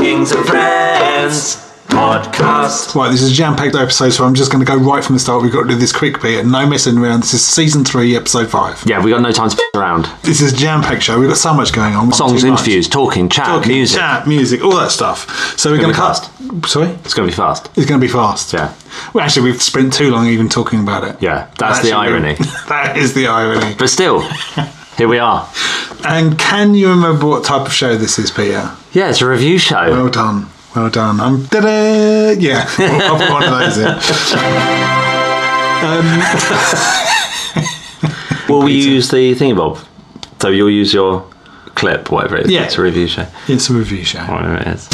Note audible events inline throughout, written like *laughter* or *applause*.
Kings and Friends podcast. Right, this is a jam-packed episode, so I'm just going to go right from the start. We've got to do this quick bit, and no messing around. This is season three, episode five. Yeah, we got no time to f- around. This is a jam-packed show. We've got so much going on. Songs, much. interviews, talking, chat, Talking, music. chat, music, all that stuff. So we're going to cut. Sorry, It's going to be fast. it's going to be fast. Yeah. Well, actually, we've spent too long even talking about it. Yeah, that's the irony. *laughs* that is the irony. But still, *laughs* here we are. And can you remember what type of show this is, Peter? Yeah, it's a review show. Well done. Well done. I'm da-da! Yeah, *laughs* I'll put one of those in. Will we use the thingy bob? So you'll use your clip, whatever it is. Yeah. It's a review show. It's a review show. Whatever it is.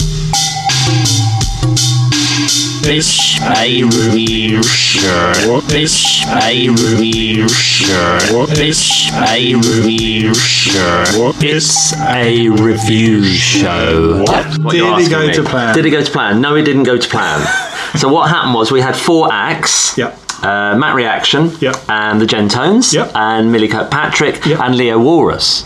It's a review show. It's a review show. It's a review show. It's a review show. What Did you're it go asking to plan? Did it go to plan? No, it didn't go to plan. *laughs* so what happened was we had four acts. Yep. Uh, Matt Reaction. Yep. And the Jentones. Yep. And Millie Kirkpatrick. Yep. And Leo Walrus.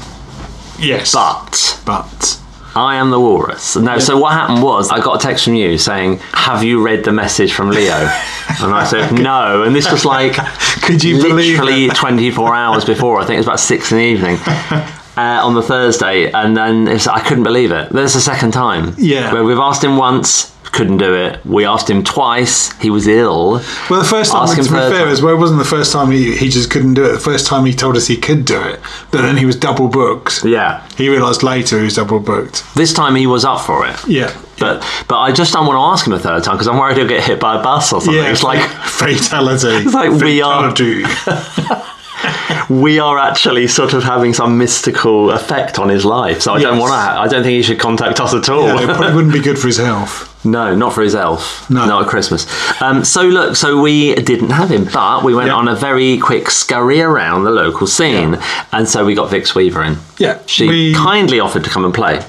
Yes. But But. I am the walrus. No, so what happened was I got a text from you saying, "Have you read the message from Leo?" *laughs* and I said, "No." And this was like, *laughs* Could you believe literally it? 24 hours before. I think it was about six in the evening. *laughs* Uh, on the Thursday, and then it's, I couldn't believe it. There's the second time. Yeah. Where we've asked him once, couldn't do it. We asked him twice, he was ill. Well, the first time, to be fair, as well, it wasn't the first time he, he just couldn't do it. The first time he told us he could do it, but then he was double booked. Yeah. He realised later he was double booked. This time he was up for it. Yeah. But but I just don't want to ask him a third time because I'm worried he'll get hit by a bus or something. Yeah, it's like *laughs* fatality. It's like we are- Fatality. *laughs* *laughs* we are actually sort of having some mystical effect on his life. So I don't want to. I don't think he should contact us at all. yeah, it probably wouldn't be good for his health. *laughs* no, not for his elf. No. not at Christmas. Um, so look, so we didn't have him, but we went Yeah. on a very quick scurry around the local scene, and so we got Vix Weaver in. Yeah, She we- kindly offered to come and play.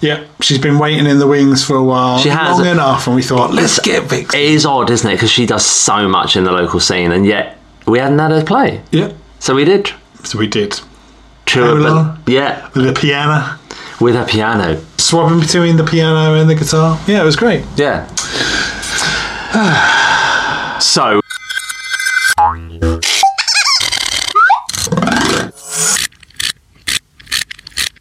Yeah, she's been waiting in the wings for a while. She has. long enough, and we thought, let's get Vix. It is odd, isn't it? Because she does so much in the local scene, and yet we hadn't had her play. Yeah, So we did. so we did True, yeah, with the piano, with a piano. swapping between the piano and the guitar. Yeah, it was great. Yeah. *sighs* so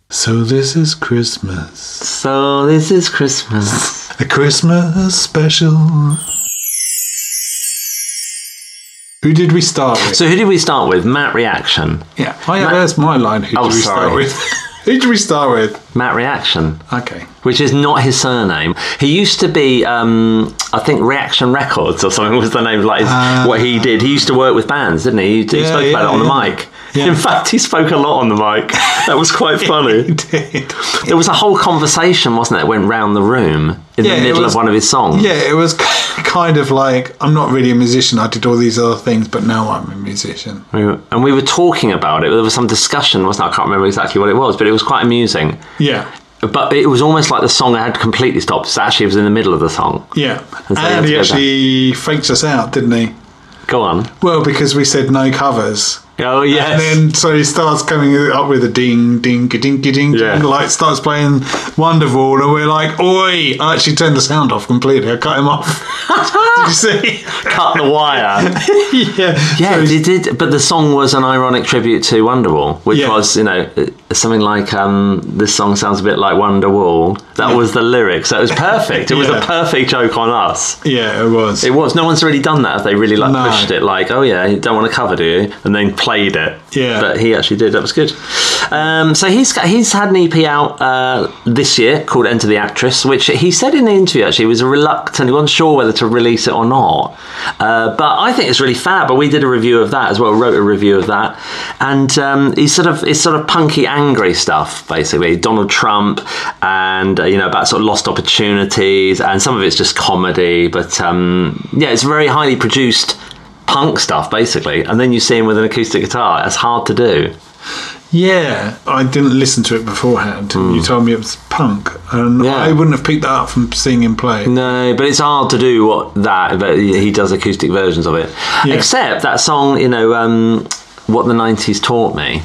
So this is Christmas, So this is Christmas. a Christmas special. Who did we start with? So who did we start with? Matt Reaction. yeah, oh, yeah, Matt- there's my line. Who Oh, did we start sorry. with? *laughs* Who did we start with? Matt Reaction, Okay. which is not his surname. He used to be, um, I think, Reaction Records or something was the name. Like his, what he did. He used to work with bands, didn't he? He, he Yeah, spoke about yeah, it on the mic. Yeah. In fact, he spoke a lot on the mic. That was quite *laughs* funny. He did. There was a whole conversation, wasn't it? that Went round the room in Yeah, the middle was- of one of his songs. Yeah, it was kind of like I'm not really a musician. I did all these other things, but now I'm a musician. We were- and we were talking about it. There was some discussion, wasn't it? I can't remember exactly what it was, but it was quite amusing. Yeah, But it was almost like the song had completely stopped. So actually, it was in the middle of the song. yeah. And so And he actually faked us out, didn't he? Go on. Well, because we said no covers. Oh yes. And then so he starts coming up with a ding, ding, ding, ding, Yeah. ding, like starts playing Wonderwall, and we're like, "Oi!" I actually turned the sound off completely. I cut him off. *laughs* did you see? Cut the wire. *laughs* yeah, Yeah, So it did. But the song was an ironic tribute to Wonderwall, which Yeah. was, you know, uh, something like um, "This song sounds a bit like Wonderwall." That was the lyrics. It was perfect. It was a perfect joke on us. yeah, it was. It was. No one's really done that. They really like No. pushed it? Like, oh yeah, you don't want to cover, do you? And then played it. Yeah. But he actually did. That was good. Um, so he's got, he's had an EP out uh, this year called Enter the Actress, which he said in the interview actually he was reluctant. He wasn't sure whether to release it or not. Uh, but I think it's really fab. But we did a review of that as well. Wrote a review of that, and um, he's sort of it's sort of punky, angry stuff basically. Donald Trump and uh, you know about sort of lost opportunities, and some of it's just comedy. But um, yeah, it's very highly produced punk stuff basically. And then you see him with an acoustic guitar. That's hard to do. Yeah, I didn't listen to it beforehand. You told me it was punk, and. Yeah. I wouldn't have picked that up from seeing him play. No, but it's hard to do what that. But he does acoustic versions of it. Yeah. Except that song, you know, um, what the '90s taught me,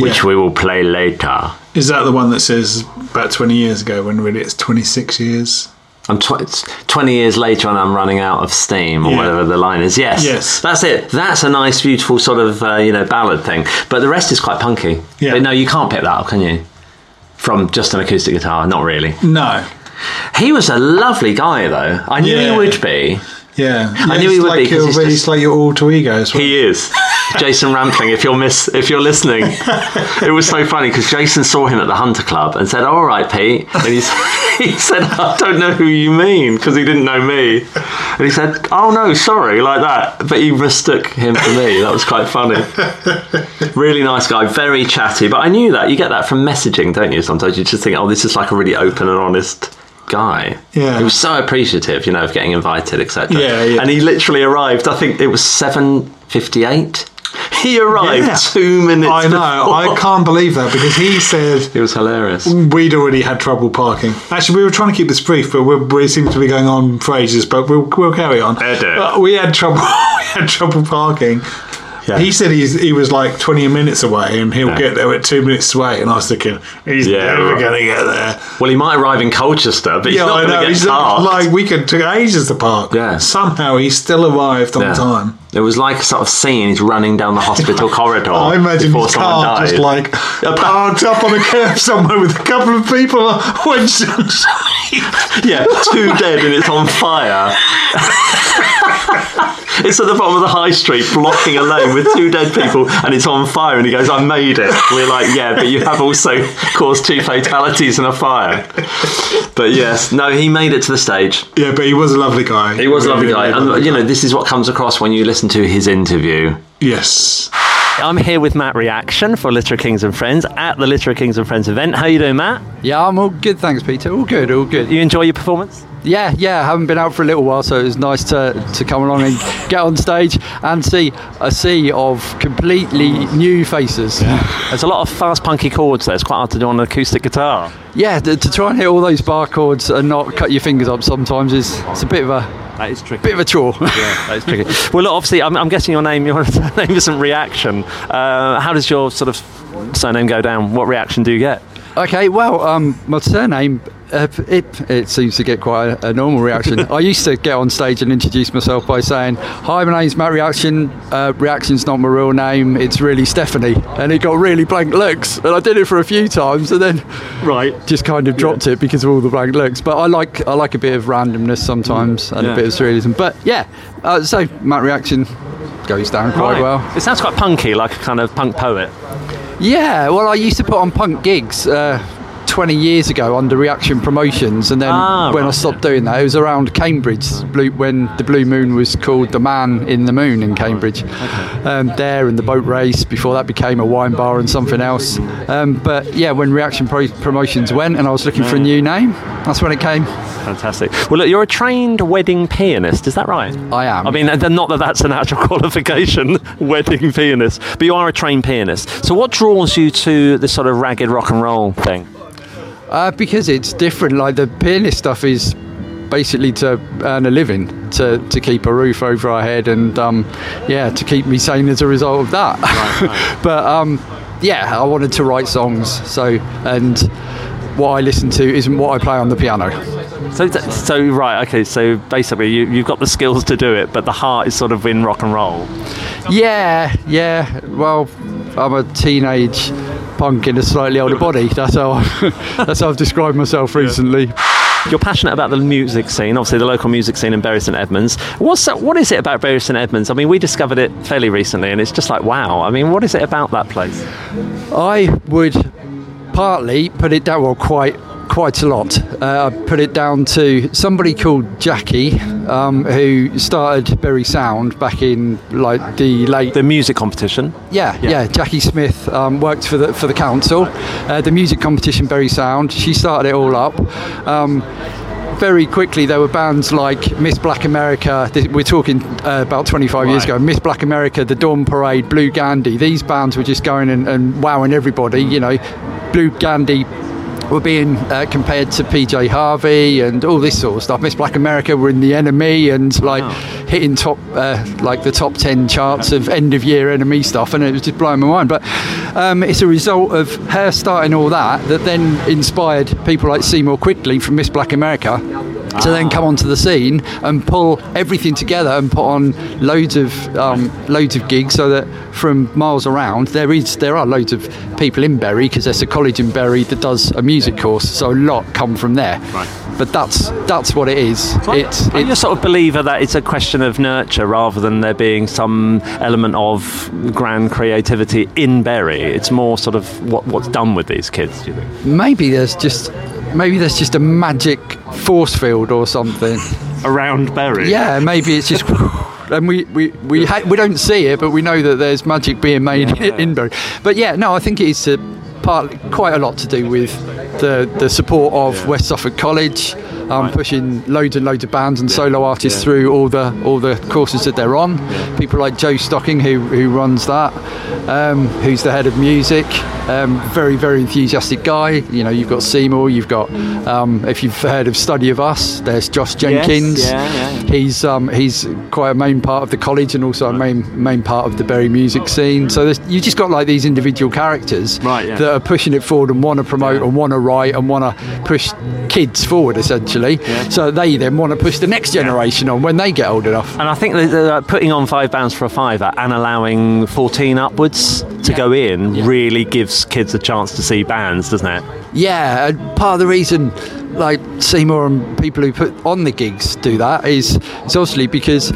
which Yeah. we will play later. Is that the one that says about 20 years ago when really it's 26 years? I'm tw- it's 20 years later and I'm running out of steam or Yeah. whatever the line is. Yes. Yes. That's it. That's a nice, beautiful sort of, uh, you know, ballad thing. But the rest is quite punky. Yeah. But no, you can't pick that up, can you? From just an acoustic guitar. Not really. No. He was a lovely guy, though. I knew Yeah. he would be. Yeah. I knew he would like be he's he's just- like your alter ego as well. He is. Jason Rampling, if you're miss, if you're listening, *laughs* it was so funny because Jason saw him at the Hunter Club and said, "All right, Pete," and he's, *laughs* he said, "I don't know who you mean," because he didn't know me, and he said, "Oh no, sorry," like that, but he mistook him for me. That was quite funny. *laughs* Really nice guy, very chatty, but I knew that you get that from messaging, don't you? Sometimes you just think, "Oh, this is like a really open and honest." Guy, Yeah. he was so appreciative, you know, of getting invited, etc. Yeah, yeah. And he literally arrived. I think it was seven fifty-eight. He arrived Yeah. two minutes. I know. before. I can't believe that because he said It was hilarious. we'd already had trouble parking. Actually, we were trying to keep this brief, but we're, we seem to be going on for ages. But we'll, we'll carry on. Edit. Uh, we had trouble. *laughs* we had trouble parking. Yeah. He said he's, he was like 20 minutes away and he'll Yeah. get there at two minutes away. And I was thinking, he's Yeah, never right. going to get there. Well, he might arrive in Colchester, but he's yeah, not going to get He's not, parked. like, we could took ages to park. Yeah. Somehow he still arrived on Yeah. time. It was like a sort of scene. He's running down the hospital *laughs* corridor. I imagine before his someone car died. just like *laughs* parked up on a curb somewhere with a couple of people *laughs* when yeah, two dead and it's on fire. it's at the bottom of the high street, blocking a lane with two dead people, and it's on fire. And he goes, "I made it." We're like, "Yeah, but you have also caused two fatalities and a fire." But yes, no, he made it to the stage. Yeah, but he was a lovely guy. He was a lovely guy, and you know, this is what comes across when you listen to his interview. Yes. I'm here with Matt Reaction for Literary Kings and Friends at the Literary Kings and Friends event. How you doing, Matt? Yeah, I'm all good, thanks, Peter. All good, all good. You enjoy your performance? Yeah, yeah, I haven't been out for a little while, so it was nice to, to come along and get on stage and see a sea of completely new faces. Yeah, There's a lot of fast, punky chords there. It's quite hard to do on an acoustic guitar. Yeah, to, to try and hit all those bar chords and not cut your fingers up sometimes is it's a bit of a That is tricky. bit of a chore. yeah, That is tricky. *laughs* well, look, obviously, I'm, I'm guessing your name. Your *laughs* name isn't Reaction. Uh, how does your sort of surname go down? What reaction do you get? Okay, well, um, my surname, uh, it, it seems to get quite a, a normal reaction. *laughs* I used to get on stage and introduce myself by saying, Hi, my name's Matt Reaction. Uh, Reaction's not my real name, it's really Stephanie. And it got really blank looks. And I did it for a few times and then Right. just kind of dropped it because of all the blank looks. But I like I like a bit of randomness sometimes and Yeah. a bit of surrealism. But yeah, uh, so Matt Reaction goes down quite well. It sounds quite punky, like a kind of punk poet. Yeah, well, I used to put on punk gigs uh, 20 years ago under Reaction Promotions, and then Ah, when I right, stopped doing that, it was around Cambridge, blue, when the Blue Moon was called the Man in the Moon in Cambridge. Um, there and the boat race. Before that became a wine bar and something else. Um, but yeah, when Reaction Pro- Promotions went, and I was looking for a new name, that's when it came. Fantastic. Well, look, you're a trained wedding pianist. Is that right? I am. I mean, not that that's an actual *laughs* qualification, *laughs* wedding pianist, but you are a trained pianist. So, what draws you to this sort of ragged rock and roll thing? Uh, because it's different. Like the pianist stuff is basically to earn a living, to, to keep a roof over our head, and um, yeah, to keep me sane as a result of that. *laughs* but um, yeah, I wanted to write songs. So and what I listen to isn't what I play on the piano. So, th- so right, okay. So basically, you, you've got the skills to do it, but the heart is sort of in rock and roll. Yeah, yeah. Well, I'm a teenage punk in a slightly older body. That's how *laughs* that's how I've described myself recently. You're passionate about the music scene, obviously the local music scene in Bury St Edmunds. What's that, what is it about Bury St Edmunds? I mean, we discovered it fairly recently, and it's just like wow. I mean, what is it about that place? I would partly put it down, well, quite quite a lot. Uh, I put it down to somebody called Jackie, um, who started Bury Sound back in like the late The music competition. yeah, Yeah. yeah. Jackie Smith um, worked for the for the council, uh, the music competition Bury Sound. She started it all up. Um, very quickly, there were bands like Miss Black America. We're talking uh, about 25 years ago. Miss Black America, The Dawn Parade, Blue Gandhi. These bands were just going and, and wowing everybody. You know, Blue Gandhi were being uh, compared to PJ Harvey and all this sort of stuff. Miss Black America were in the NME and like hitting top, uh, like the top 10 charts of end of year NME stuff, and it was just blowing my mind. But um, it's a result of her starting all that that then inspired people like Seymour Quickly from Miss Black America to then come onto the scene and pull everything together and put on loads of um, loads of gigs so that from miles around there is there are loads of people in Bury because there's a college in Bury that does a music course so a lot come from there Right. but that's that's what it is it's Are you a sort of believer that it's a question of nurture rather than there being some element of grand creativity in Bury? It's more sort of what, what's done with these kids, do you think? maybe there's just maybe there's just a magic force field or something. Around Bury? yeah maybe it's just *laughs* and we we we, ha- we don't see it but we know that there's magic being made in Bury but yeah no I think it's a part quite a lot to do with the the support of West Suffolk College um, pushing loads and loads of bands and solo artists through all the all the courses that they're on. People like Joe Stocking who who runs that um, who's the head of music. Um, very very enthusiastic guy. You know you've got Seymour you've got um, if you've heard of Study of Us there's Josh Jenkins. yeah, yeah. he's um, he's quite a main part of the college and also a main main part of the Bury music scene. So you just got like these individual characters Right, yeah. that are pushing it forward and want to promote and want to write and want to push kids forward essentially. So they then want to push the next generation on when they get old enough. And I think that uh, putting on five bands for a fiver and allowing 14 upwards to Yeah. go in Yeah. really gives kids a chance to see bands, doesn't it? Yeah, part of the reason like Seymour and people who put on the gigs do that is it's obviously because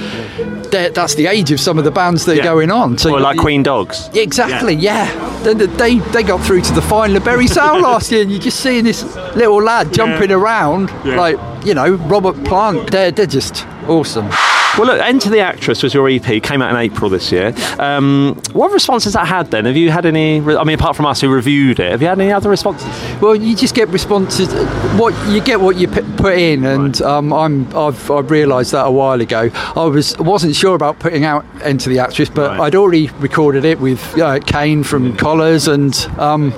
that's the age of some of the bands that Yeah. are going on. So Or like you- Queen Dogs. Exactly, yeah. They, they, they got through to the final of Bury *laughs* Sound last year, and you're just seeing this little lad jumping around, like, you know, Robert Plant. They're, they're just awesome. Well, look, Enter the Actress was your EP, came out in April this year. Um, what responses that had then? Have you had any, I mean, apart from us who reviewed it, have you had any other responses? Well, you just get responses. What you get, what you put in, and um, I'm I've, I've realised that a while ago. I was wasn't sure about putting out Enter the Actress, but Right. I'd already recorded it with uh, Kane from Collars, and um,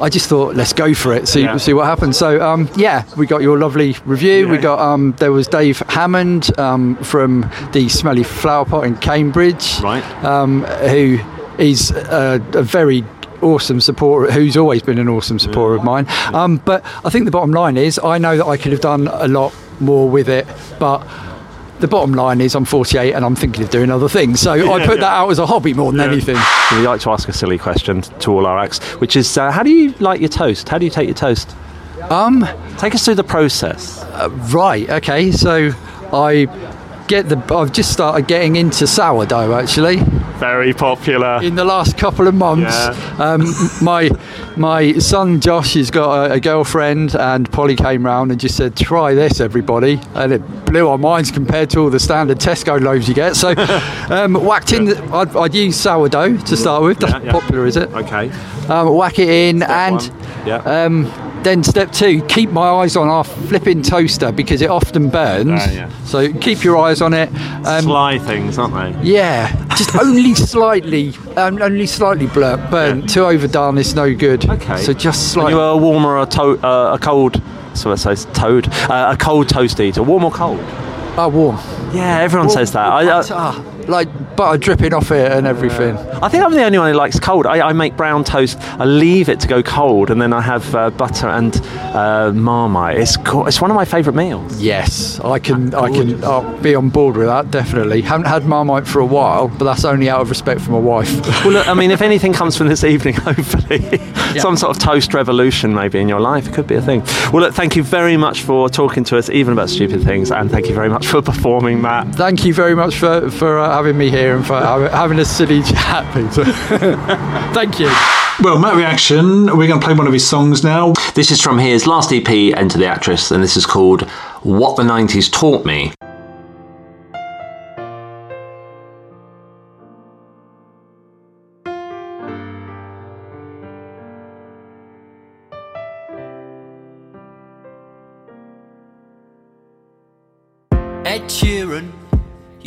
I just thought let's go for it, see Yeah. see what happens. So um, yeah, we got your lovely review. We got um, there was Dave Hammond um, from the Smelly Flower Pot in Cambridge, Right. um, who is a, a very awesome supporter who's always been an awesome supporter of mine um, but I think the bottom line is I know that I could have done a lot more with it but the bottom line is I'm 48 and I'm thinking of doing other things so I put *laughs* that out as a hobby more than anything We like to ask a silly question to all our acts, which is uh, how do you like your toast? How do you take your toast? um Take us through the process. right okay so I get the I've just started getting into sourdough actually Very popular. in the last couple of months. Yeah. Um, my my son Josh has got a, a girlfriend, and Polly came round and just said, "Try this, everybody," and it blew our minds compared to all the standard Tesco loaves you get. So, *laughs* um, whacked in. The, I'd, I'd use sourdough to start with. That's Yeah, yeah. popular, is it? Okay. Um, whack it in, and one. Yeah. Then step two, keep my eyes on our flipping toaster because it often burns. Ah, yeah. So keep your eyes on it. Um, Sly things, aren't they? yeah, just *laughs* only slightly, um, only slightly burnt. Too overdone is no good. Okay. So just Are you slightly. a warm or a, to- uh, a cold? So I say toad. Uh, a cold toast eater, warm or cold? Oh, warm. Yeah, everyone says that. I, uh, Ah, like butter dripping off it and everything. I think I'm the only one who likes cold. I, I make brown toast. I leave it to go cold, and then I have uh, butter and uh, marmite. It's co- it's one of my favourite meals. Yes, I can. I can I'll be on board with that. Definitely. Haven't had Marmite for a while, but that's only out of respect for my wife. *laughs* Well, look, I mean, if anything comes from this evening, *laughs* hopefully, some sort of toast revolution maybe in your life, it could be a thing. Well, look, thank you very much for talking to us, even about stupid things, and thank you very much for performing, Matt. Thank you very much for for uh, having me here and for having a silly *laughs* chat, Peter. *laughs* Thank you. Well, Matt Reaction, we're going to play one of his songs now. This is from his last EP, Enter the Actress, and this is called What the 90s Taught Me.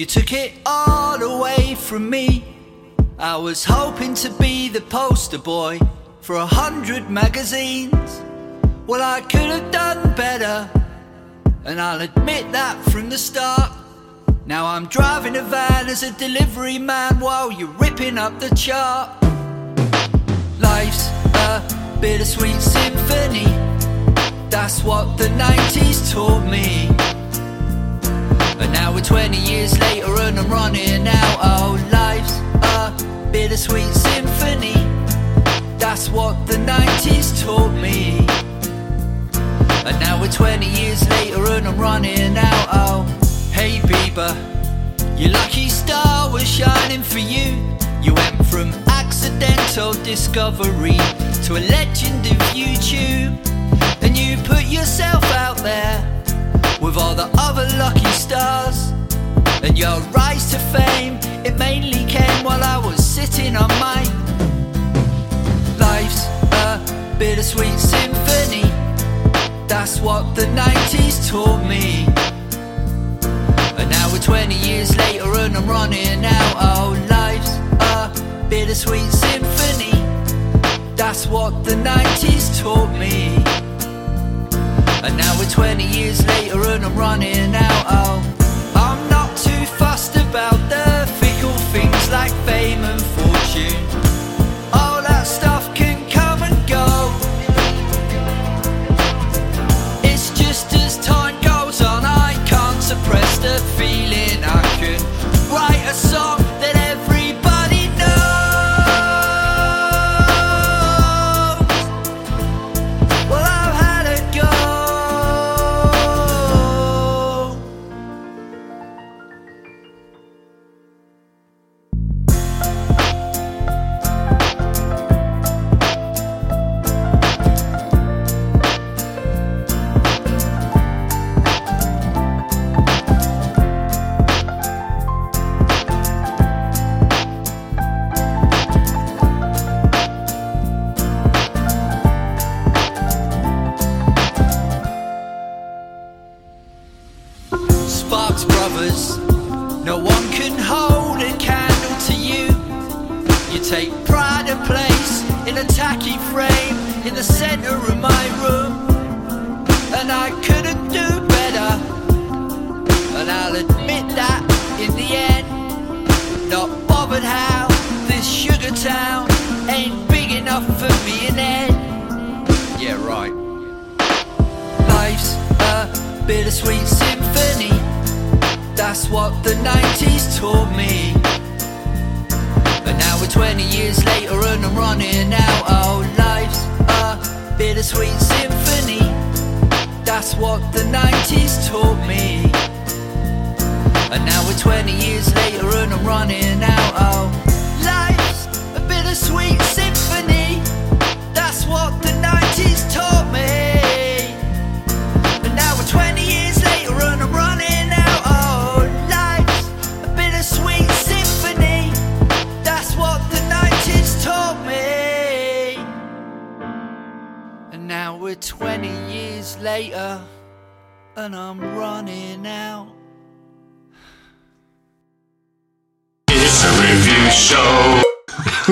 Took it all away from me. I was hoping to be the poster boy for a hundred magazines. Well, I could have done better, and I'll admit that from the start. Now I'm driving a van as a delivery man while you're ripping up the chart. Life's a bittersweet symphony. That's what the 90s taught me. And now we're 20 years later and I'm running out. Oh, life's a bittersweet symphony. That's what the 90s taught me. And now we're 20 years later and I'm running out. Oh, hey Bieber, your lucky star was shining for you. You went from accidental discovery to a legend of YouTube. And you put yourself out there with all the other lucky stars. And your rise to fame, it mainly came while I was sitting on my Life's a bittersweet symphony. That's what the 90s taught me. And now we're 20 years later and I'm running out. Oh, life's a bittersweet symphony. That's what the 90s taught me. And now we're 20 years later and I'm running out. Oh,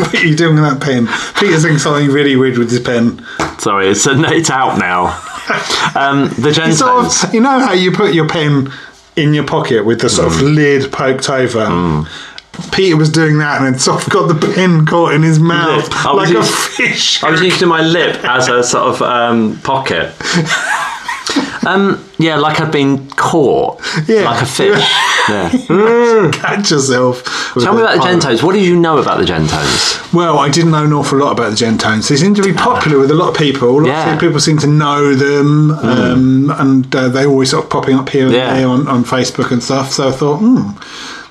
*laughs* What are you doing with that pen? Peter's doing something really weird with his pen. Sorry, it's, it's out now. *laughs* Um, the You sort of, you know how you put your pen in your pocket with the sort of lid poked over. Peter was doing that and had sort of got the pin caught in his mouth was a fish. I was using my lip as a sort of um, pocket. *laughs* Um, yeah, like I've been caught, Yeah. like a fish. *laughs* Yeah. Catch yourself. with Tell me a about the pile. Jentones. What did you know about the Jentones? Well, I didn't know an awful lot about the Jentones. They seem to be popular with a lot of people. Lots Yeah. of people seem to know them, um, and uh, they're always sort of popping up here and Yeah. there on, on Facebook and stuff. So I thought, hmm,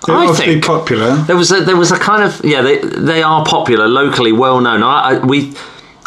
they're I obviously think- popular. There was a, there was a kind of yeah they they are popular locally, well known. I, I we.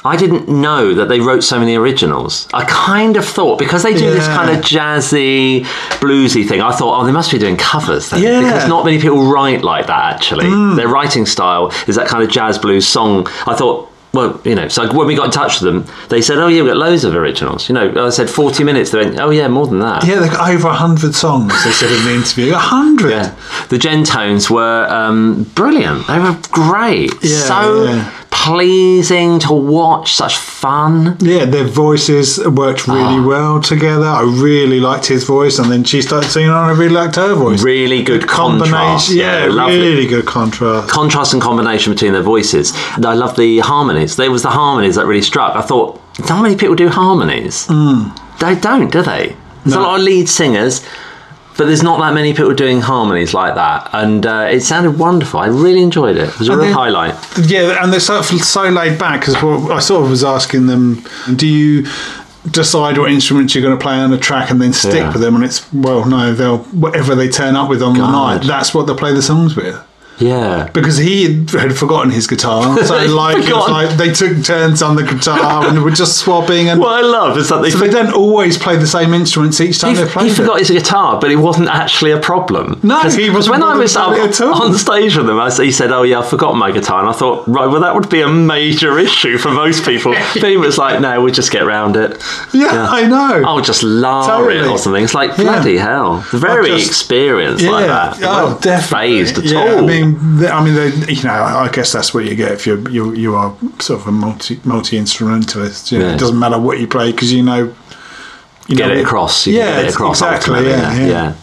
I didn't know that they wrote so many originals. I kind of thought because they do this kind of jazzy, bluesy thing. I thought, oh, they must be doing covers then, Yeah. Mm. because not many people write like that. Actually, their writing style is that kind of jazz blues song. I thought, well, you know. So when we got in touch with them, they said, oh yeah, we've got loads of originals. You know, I said forty minutes. They went, oh yeah, more than that. Yeah, they've got over 100 songs, they said in the interview. 100! Yeah. The Jentones were um, brilliant. They were great. Yeah, so yeah. Pleasing to watch, such fun. Yeah, their voices worked really Ah. well together. I really liked his voice, and then she started singing on. I really liked her voice. Really good contrast. Combination, yeah, lovely. really good contrast. contrast and combination between their voices. And I love the harmonies. There was the harmonies that really struck. I thought, how many people do harmonies? They don't, do they? There's a lot of lead singers, but there's not that many people doing harmonies like that. And uh, it sounded wonderful. I really enjoyed it. It was a And real then- highlight. Yeah, and they're of so laid back because I sort of was asking them, do you decide what instruments you're going to play on a track and then stick Yeah. with them? And it's well, no, they'll whatever they turn up with on the night, that's what they play the songs with. Yeah. Because he had forgotten his guitar, *laughs* so like, it was like they took turns on the guitar and were just swapping. And What I love is that they, so they don't always play the same instruments each time he, they play. he it. forgot his guitar, but it wasn't actually a problem. No, he wasn't when I was up about it at all. on stage with him, I, he said, "Oh yeah, I forgot my guitar," and I thought, right, well, that would be a major *laughs* issue for most people. *laughs* but he was like, "No, we'll just get round it." Yeah, I know. I'll just lar it Totally. or something. It's like Yeah. bloody hell. Very just- experienced like that. Oh, definitely. Phased at yeah, all. I mean, th- I mean, they, you know, I guess that's what you get if you're you you are sort of a multi multi instrumentalist. You know, Yeah. It doesn't matter what you play because you know. You get know, it across. You yeah, get it across exactly. Yeah, yeah, yeah.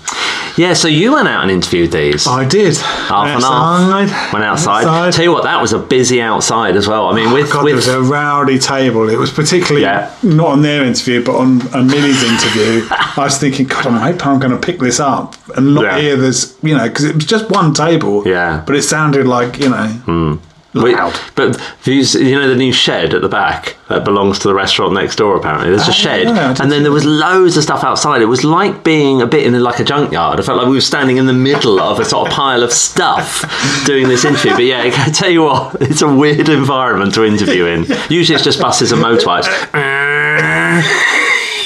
yeah. So you went out and interviewed these. I did. half and half. Went outside. Tell you what, that was a busy outside as well. I mean, oh, with, God, with there was a rowdy table. It was particularly Yeah. not on their interview, but on, on Millie's interview. I was thinking, God, I hope I'm going to pick this up and not Yeah. hear this, you know, because it was just one table. Yeah. But it sounded like, you know, We- loud. but views, you know, the new shed at the back that belongs to the restaurant next door. Apparently, there's a shed, Oh, yeah, and then there was loads of stuff outside. It was like being a bit in like a junkyard. I felt like we were standing in the middle of a sort of pile of stuff *laughs* doing this interview. But yeah, *laughs* I tell you what, it's a weird environment to interview in. Usually, it's just buses and motorbikes. *laughs*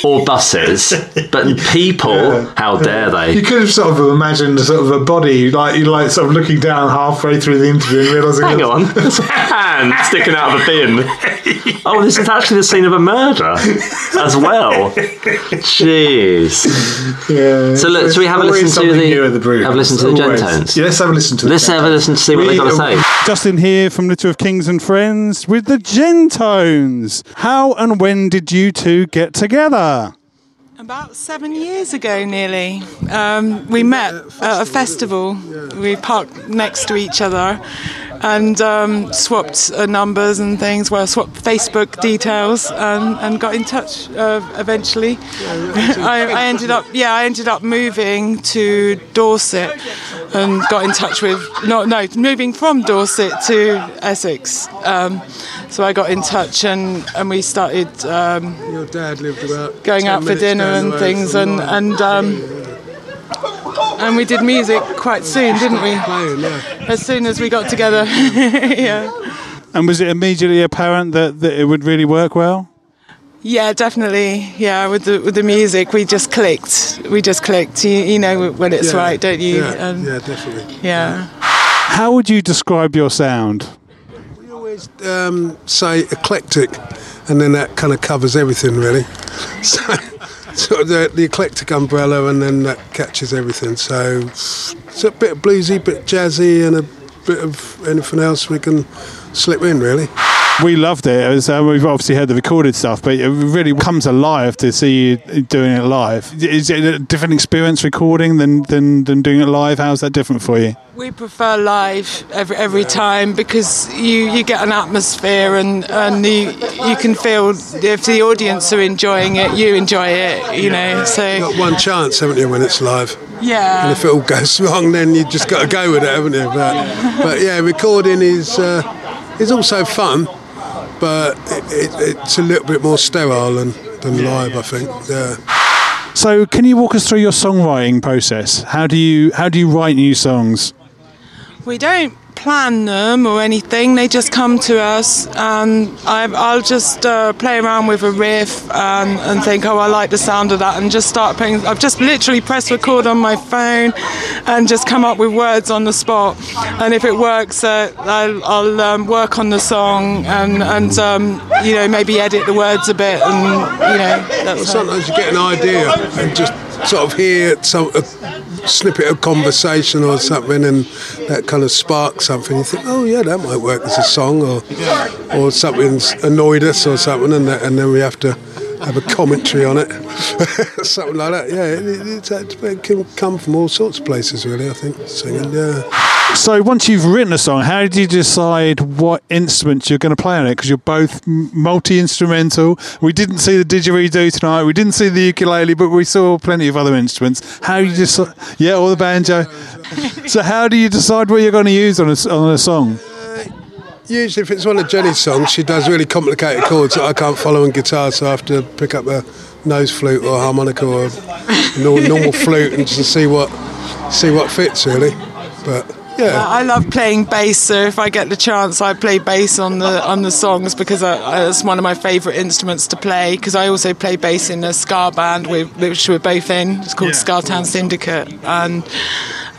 Or buses, but *laughs* people, how dare they? You could have sort of imagined a sort of a body, like you like sort of looking down halfway through the interview and realizing. Hang on, there's a hand sticking out of a bin. Oh, this is actually the scene of a murder as well. Jeez. Yeah. So look, It's should we have a listen to the- new the brew have a listen to the always. Jentones? Yeah, let's have a listen to. the Let's have a listen to see what We- they've got to say. Justin here from Literary Kings and Friends with the Jentones. How and when did you two get together? Hola. About seven years ago, nearly. Um, we met at a festival. We parked next to each other and um, swapped uh, numbers and things. Well, swapped Facebook details and, and got in touch uh, eventually. *laughs* I, I ended up, yeah, I ended up moving to Dorset and got in touch with no, no, moving from Dorset to Essex. Um, so I got in touch and, and we started. Um, Your dad lived about going out for dinner and things, and and um, and we did music quite soon, didn't we? As soon as we got together, *laughs* yeah, And was it immediately apparent that, that it would really work well? yeah, definitely, yeah. With the with the music, we just clicked. We just clicked. You, you know when it's Yeah, right, don't you? Yeah, And- yeah, definitely. yeah. How would you describe your sound? We always um, say eclectic, and then that kind of covers everything, really. *laughs* So, sort of the, the eclectic umbrella, and then that catches everything. So, it's a bit bluesy, bit jazzy, and a bit of anything else we can slip in, really. We loved it. it was, uh, we've obviously heard the recorded stuff, but it really comes alive to see you doing it live. Is it a different experience recording than, than, than doing it live? How's that different for you? We prefer live every every time because you, you get an atmosphere and and you you can feel if the audience are enjoying it, you enjoy it. You know, so you Got one chance, haven't you, when it's live? Yeah. And if it all goes *laughs* wrong, then you just got to go with it, haven't you? But, but yeah, recording is uh, is also fun, but it, it, it's a little bit more sterile than, than live, I think. Yeah. So, can you walk us through your songwriting process? How do you how do you write new songs? We don't plan them or anything. They just come to us, and I, I'll just uh, play around with a riff and, and think, oh, I like the sound of that, and just start playing. I've just literally pressed record on my phone and just come up with words on the spot. And if it works, uh, I'll, I'll um, work on the song and and um, you know maybe edit the words a bit, and you know Sometimes you get an idea and just sort of hear some, a snippet of conversation or something, and that kind of sparks something. You think, oh yeah, that might work as a song, or or something's annoyed us or something, and that, and then we have to have a commentary on it, *laughs* something like that. Yeah, it, it, it, can come from all sorts of places, really. I think singing. Yeah. Uh, so once you've written a song, how do you decide what instruments you're going to play on it? Because you're both multi-instrumental. We didn't see the didgeridoo tonight. We didn't see the ukulele, but we saw plenty of other instruments. How you decide? Yeah, or the banjo. *laughs* so how do you decide what you're going to use on a, on a song? Usually, if it's one of Jenny's songs, she does really complicated chords that I can't follow on guitar, so I have to pick up a nose flute or harmonica or normal flute and just see what see what fits really. But yeah, I love playing bass, so if I get the chance, I play bass on the on the songs because I, I, it's one of my favourite instruments to play. Because I also play bass in a ska band, with, which we're both in. It's called Ska Town Syndicate, and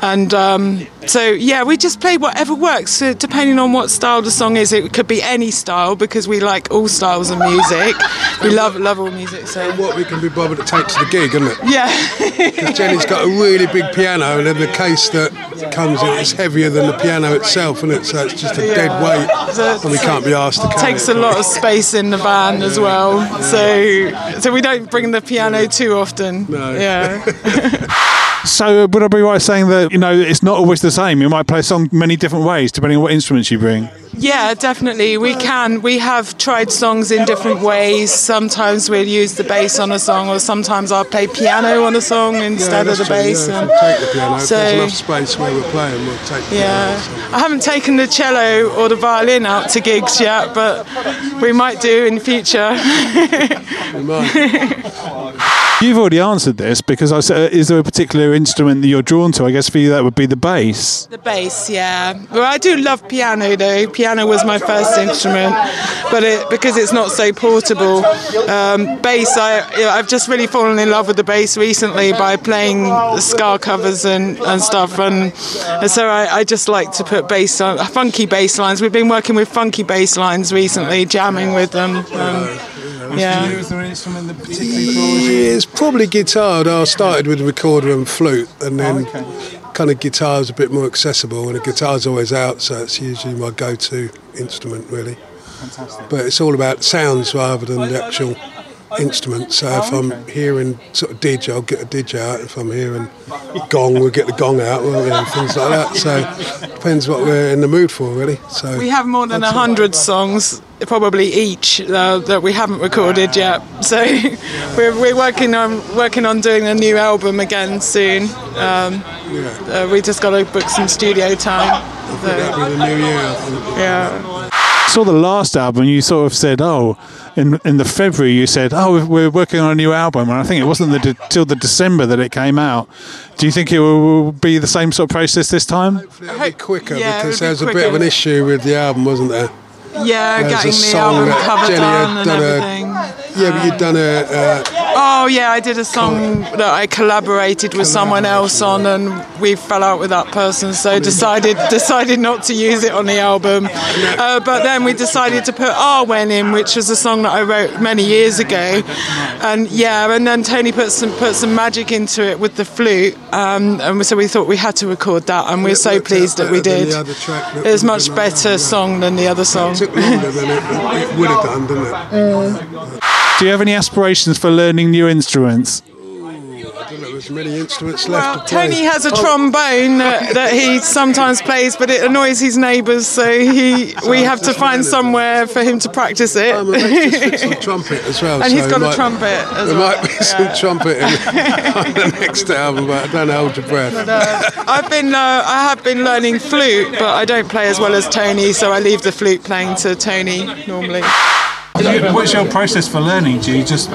and um, so yeah, we just play whatever works, so depending on what style the song is. It could be any style because we like all styles of music. We love love all music. So what we can be bothered to take to the gig, isn't it? yeah. Jenny's got a really big piano, and then the case that comes in is heavier than the piano itself, and it? So it's just a dead weight, and we can't be asked to carry takes it. a lot of space in the van as well. So so we don't bring the piano too often. Yeah. *laughs* So uh, would I be right saying that you know it's not always the same? You might play a song many different ways depending on what instruments you bring. Yeah, definitely. We can. We have tried songs in different ways. Sometimes we'll use the bass on a song, or sometimes I'll play piano on a song instead of the true, bass. Yeah, and- take the piano. if so- there's enough space where we're playing, we'll take the Yeah, piano. I haven't taken the cello or the violin out to gigs yet, but we might do in future. *laughs* We might. *laughs* You've already answered this because I said, uh, is there a particular instrument that you're drawn to? I guess for you that would be the bass. The bass, yeah. Well, I do love piano though. Piano was my first instrument, but it, because it's not so portable. Um, bass, I, I've just really fallen in love with the bass recently by playing the ska covers and, and stuff, and, and so I, I just like to put bass on funky bass lines. We've been working with funky bass lines recently, jamming with them. Um, yeah. Is there an instrument that Yeah, it's probably guitar. I started with recorder and flute, and then kind of guitar is a bit more accessible, and the guitar's always out, so it's usually my go-to instrument, really. Fantastic. But it's all about sounds rather than the actual instrument. So if I'm hearing sort of didge, I'll get a didge out. If I'm hearing gong, we'll get the gong out. Well, you know, things like that. So depends what we're in the mood for, really. So We have more than a hundred songs, probably each, uh, that we haven't recorded yet. So *laughs* we're, we're working on working on doing a new album again soon. Um, uh, we just got to book some studio time. So, that'll the new year. I think. yeah. saw the last album, you sort of said, "Oh, in in the February, you said, oh, we're working on a new album," and I think it wasn't the de- till the December that it came out. Do you think it will, will be the same sort of process this time? Hopefully, It'll be quicker Yeah, because be there was a bit of an issue with the album, wasn't there? Yeah, There's a getting the song album that cover Jenny had done and done a- Yeah, but you'd done a. Uh, Oh yeah, I did a song that I collaborated with someone else on, and we fell out with that person, so decided decided not to use it on the album. Uh, but then we decided to put Arwen in, which was a song that I wrote many years ago, and yeah, and then Tony put some put some magic into it with the flute, um, and so we thought we had to record that, and we're so pleased that we did. the other track that It was would much better song than the other song. It took longer than it, it would have done, didn't it? *laughs* Do you have any aspirations for learning new instruments? I don't know, there's many instruments Well, to play. Tony has a Oh, trombone that, *laughs* that he sometimes plays, but it annoys his neighbours, so he we have to find somewhere for him to practice it. I'm about to fix on *laughs* trumpet as well. And so he's got a might- trumpet as There well. There might be some trumpet in *laughs* on the next album, but I don't hold your breath. I've been uh, I have been learning flute, but I don't play as well as Tony, so I leave the flute playing to Tony normally. What's your process for learning? Do you just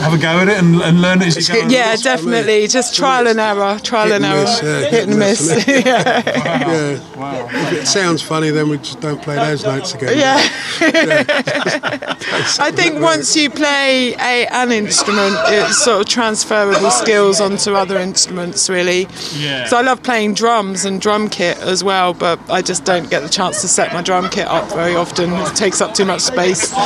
have a go at it and, and learn it as you go? Yeah, definitely. Just trial and error, trial Hit and and error, miss, yeah, hit and miss. *laughs* yeah. Yeah. If it sounds funny, then we just don't play those notes again. Yeah. *laughs* I think once you play a, an instrument, it's sort of transferable skills onto other instruments, really. Yeah. So I love playing drums and drum kit as well, but I just don't get the chance to set my drum kit up very often. It takes up too much space. *laughs*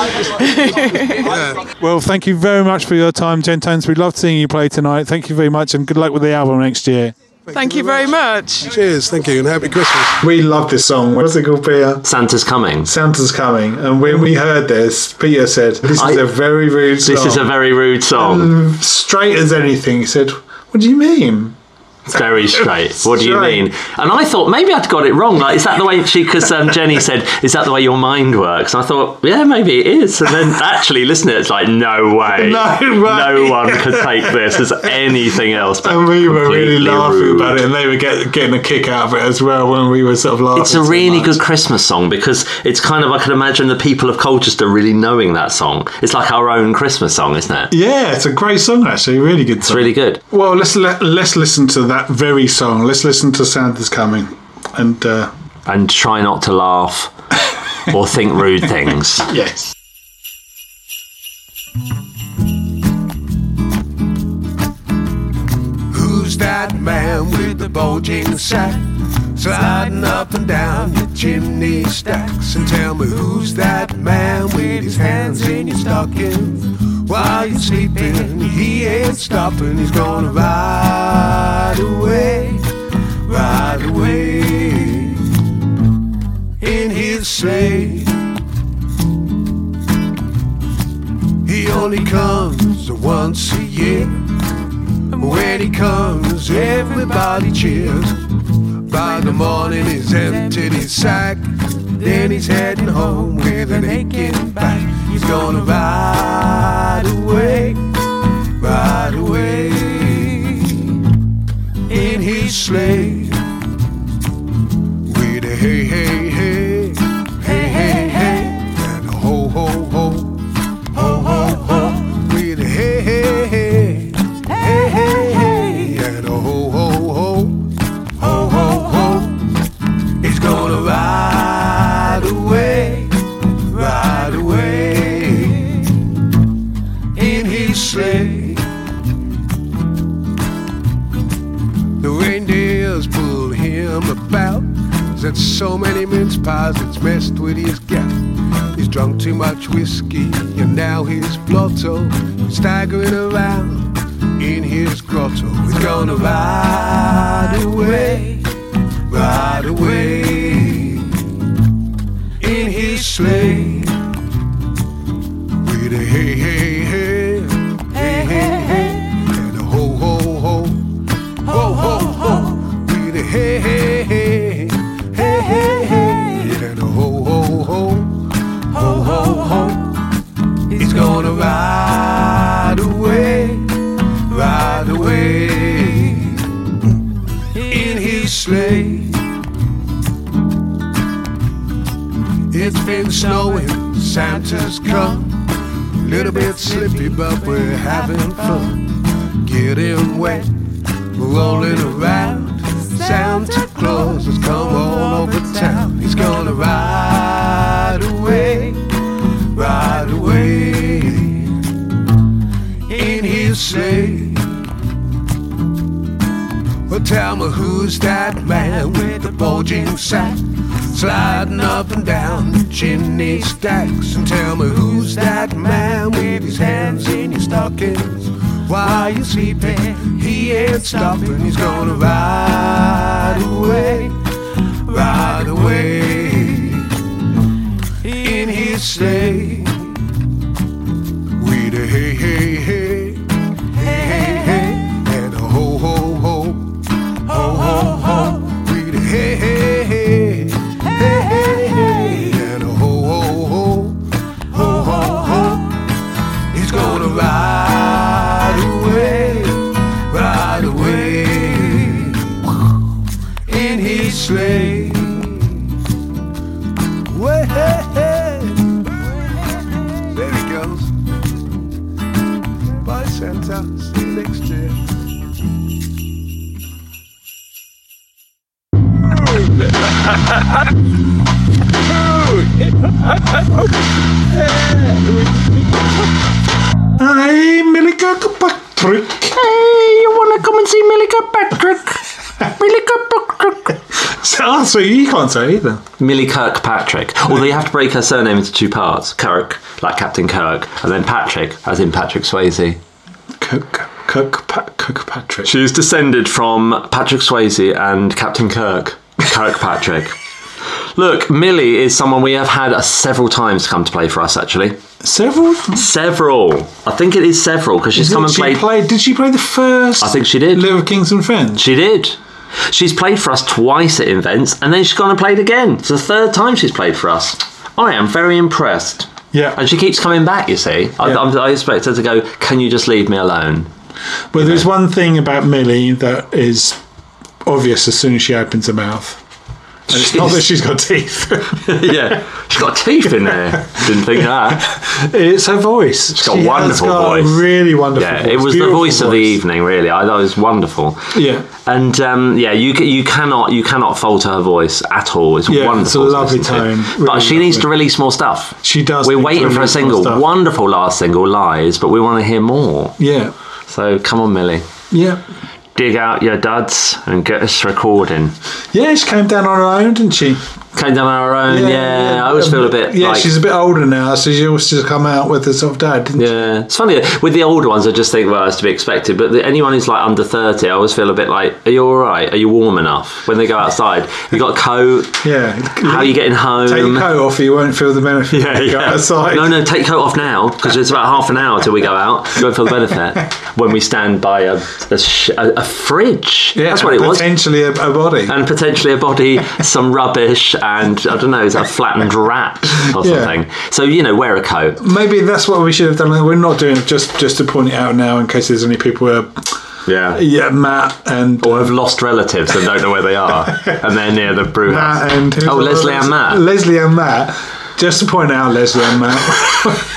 Well, thank you very much much for your time, Jentones. We loved seeing you play tonight. Thank you very much, and good luck with the album next year. Thank you very much. Cheers, thank you, and happy Christmas. We love this song. What's it called, Peter? Santa's coming. Santa's coming. And when we heard this, Peter said, This is I- a very rude song. This is a very rude song. Straight as anything. He said, What do you mean? Very *laughs* straight. What do you mean? And I thought maybe I'd got it wrong. Like, is that the way she? Because um, Jenny said, "Is that the way your mind works?" And I thought, yeah, maybe it is. And then actually listen it's like, no way, *laughs* No way. no one could take this as anything else. But And we were really laughing rude. about it, and they were get, getting a kick out of it as well when we were sort of laughing. It's a really good Christmas song because it's kind of I can imagine the people of Colchester really knowing that song. It's like our own Christmas song, isn't it? Yeah, it's a great song actually. Really good It's really good. Well, let's let, let's listen to that very song. Let's listen to Santa's Coming, and uh, And try not to laugh *laughs* or think rude things. yes. Who's that man with the bulging sack? Sliding up and down your chimney stacks. And tell me who's that man with his hands in your stockings? While you're sleeping, he ain't stopping. He's gonna ride away, ride away in his sleigh. He only comes once a year. When he comes, everybody cheers. By the morning, he's emptied his sack. Then he's heading home with an aching back. He's gonna ride away, right away in his sleigh. With a hey, hey, sleigh. The reindeers pull him about. Had so many mince pies, it's messed with his gap. He's drunk too much whiskey, and now he's blotto, staggering around in his grotto. He's gonna ride away, ride away in his sleigh. With a hey, hey, been snowing, Santa's come. Little bit slippy, but we're having fun. Getting wet, rolling around. Santa Claus has come all over town. He's gonna ride away, ride away in his sleigh. Well, tell me who's that man with the bulging sack? Sliding up and down the chimney stacks. And tell me who's that man with his hands in your stockings? While you're sleeping, he ain't stopping. He's gonna ride away, ride away in his sleigh. So you can't say either. Millie Kirkpatrick. Although you have to break her surname into two parts. Kirk, like Captain Kirk, and then Patrick, as in Patrick Swayze. Cook, Cook, pa- Cook Patrick. She's descended from Patrick Swayze and Captain Kirk, Kirkpatrick. Look, Millie is someone we have had uh, several times come to play for us, actually. Several. Several. I think it is several because she's Is come and she played. Did she play the first? I think she did. Literary Kings and Friends. She did. She's played for us twice at events, and then she's gone and played again. It's the third time she's played for us. I am very impressed. Yeah. And she keeps coming back, you see. I, Yeah. I, I expect her to go, Can you just leave me alone? Well, there's one thing about Millie that is obvious as soon as she opens her mouth. And it's not that she's got teeth. *laughs* yeah. She's got teeth in there. Didn't think that. it's her voice. She's got a wonderful got voice. A really wonderful Yeah, voice. it was the Beautiful voice of the evening, really. I thought it was wonderful. Yeah. And um, yeah, you you cannot you cannot falter her voice at all. It's Yeah, wonderful. it's a lovely to. tone, but really she needs to release more stuff. She does. We're waiting for a single. Wonderful last single, Lies, but we want to hear more. Yeah. So come on, Millie. Yeah. Dig out your duds and get us recording. Yeah, she came down on her own, didn't she? Came down on our own, yeah. I always feel a bit Yeah, like. she's a bit older now, so she always just come out with the sort of dad, didn't Yeah, it's funny with the older ones. I just think, well, it's to be expected. But the, anyone who's like under thirty, I always feel a bit like, are you all right? Are you warm enough when they go outside? You got a coat? Yeah. How are you getting home? Take your coat off, or you won't feel the benefit. Yeah, you Go yeah. outside. No, no, take coat off now because it's about half an hour till we go out. You won't feel the benefit *laughs* when we stand by a a, sh- a, a fridge. Yeah, That's what it was. Potentially a, a body. And potentially a body, some rubbish, and I don't know, is that flattened rat or Yeah. something? So you know, wear a coat. Maybe that's what we should have done. We're not doing it just just to point it out now, in case there's any people who are, Yeah. yeah, Matt and Or have lost relatives and don't know where they are, and they're near the brew house. And oh, Leslie and Matt. Leslie and Matt. Just to point out, Leslie and Matt,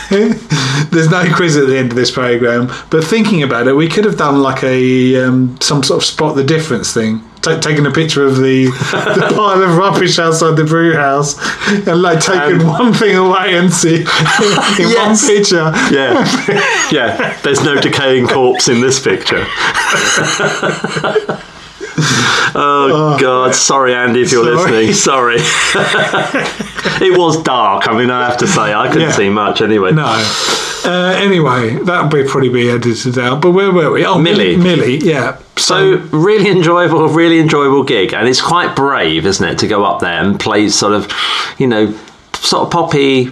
*laughs* there's no quiz at the end of this program. But thinking about it, we could have done like a um, some sort of spot the difference thing. Ta taking a picture of the, the *laughs* pile of rubbish outside the brew house and like taking Um, one thing away and see *laughs* in Yes. one picture. Yeah, *laughs* yeah. There's no decaying corpse in this picture. *laughs* oh, God, sorry, Andy, if you're Sorry. listening. Sorry. *laughs* it was dark. I mean, I have to say, I couldn't Yeah. see much anyway. No. Uh, anyway, that would probably be edited out. But where were we? Oh, Millie. Millie, yeah. So really enjoyable, really enjoyable gig, and it's quite brave, isn't it, to go up there and play sort of, you know, sort of poppy,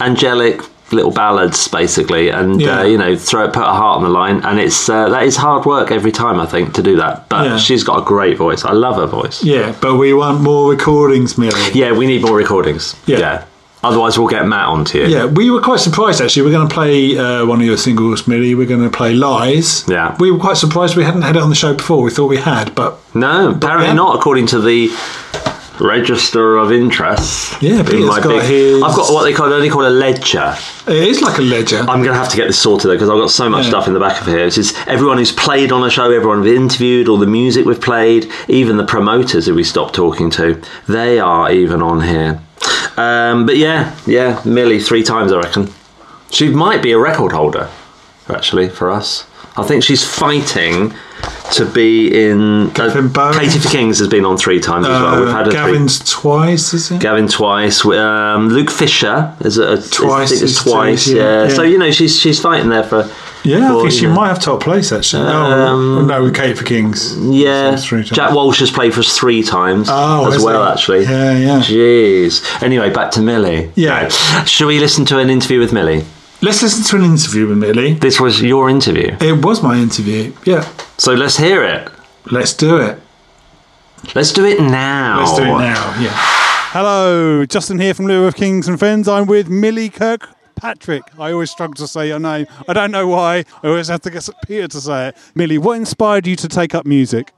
angelic little ballads, basically, and Yeah. uh, you know, throw it, put a heart on the line, and it's uh, that is hard work every time, I think, to do that. But Yeah. she's got a great voice. I love her voice. yeah, but we want more recordings, Millie. Yeah, we need more recordings. Yeah. Otherwise, we'll get Matt onto you. Yeah, we were quite surprised actually. We're going to play uh, one of your singles, Millie. We're going to play Lies. Yeah. We were quite surprised we hadn't had it on the show before. We thought we had, but No, apparently yeah. not, according to the register of interests. Yeah, Peter's got his- I've got what they call only call a ledger. it is like a ledger. I'm going to have to get this sorted though because I've got so much Yeah. stuff in the back of here. It's just everyone who's played on a show, everyone we've interviewed, all the music we've played, even the promoters who we stopped talking to, they are even on here. Um, but yeah, yeah, Millie three times I reckon. She might be a record holder, actually, for us. I think she's fighting to be in. Gavin Bowen. Katie for Kings has been on three times as well. We've Uh, had a three. Gavin's twice, is it? Gavin twice. Um, Luke Fisher is a, is- Twice I think it's is twice. two, yeah, Yeah. So you know she's she's fighting there for. yeah, I for, think she know- might have top place actually. Um, oh, no, with Kate for Kings. Yeah, three. Jack Walsh has played for us three times Oh, as well, he? actually. Yeah, yeah. Jeez. Anyway, back to Millie. Yeah. Shall we listen to an interview with Millie? Let's listen to an interview with Millie. This was your interview, It was my interview. Yeah, so let's hear it. let's do it. Let's do it now. Let's do it now. Yeah. Hello, Justin here from Literary Kings and Friends. I'm with Millie Kirkpatrick. I always struggle to say your name. I don't know why. I always have to get Peter to say it. Millie, what inspired you to take up music?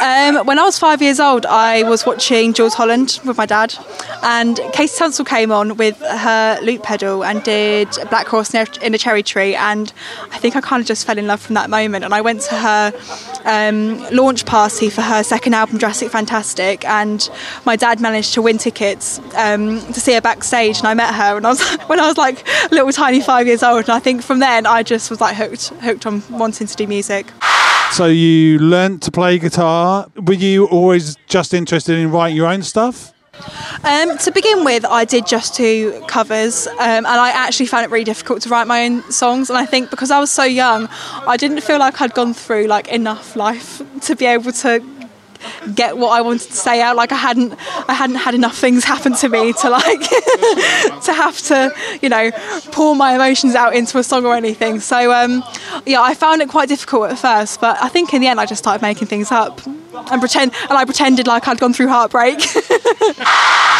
Um, when I was five years old, I was watching Jools Holland with my dad, and KT Tunstall came on with her loop pedal and did Black Horse in a- Cherry Tree, and I think I kind of just fell in love from that moment. And I went to her um, launch party for her second album, Drastic Fantastic, and my dad managed to win tickets um, to see her backstage, and I met her when I was *laughs* when I was like a little tiny five years old, and I think from then I just was like hooked hooked on wanting to do music. So you learnt to play guitar. Were you always just interested in writing your own stuff? Um, to begin with, I did just two covers, um, and I actually found it really difficult to write my own songs. And I think because I was so young, I didn't feel like I'd gone through like enough life *laughs* to be able to get what I wanted to say out. Like I hadn't, I hadn't had enough things happen to me to like *laughs* to have to, you know, pour my emotions out into a song or anything. So um, yeah, I found it quite difficult at first, but I think in the end I just started making things up and pretend, and I pretended like I'd gone through heartbreak. *laughs*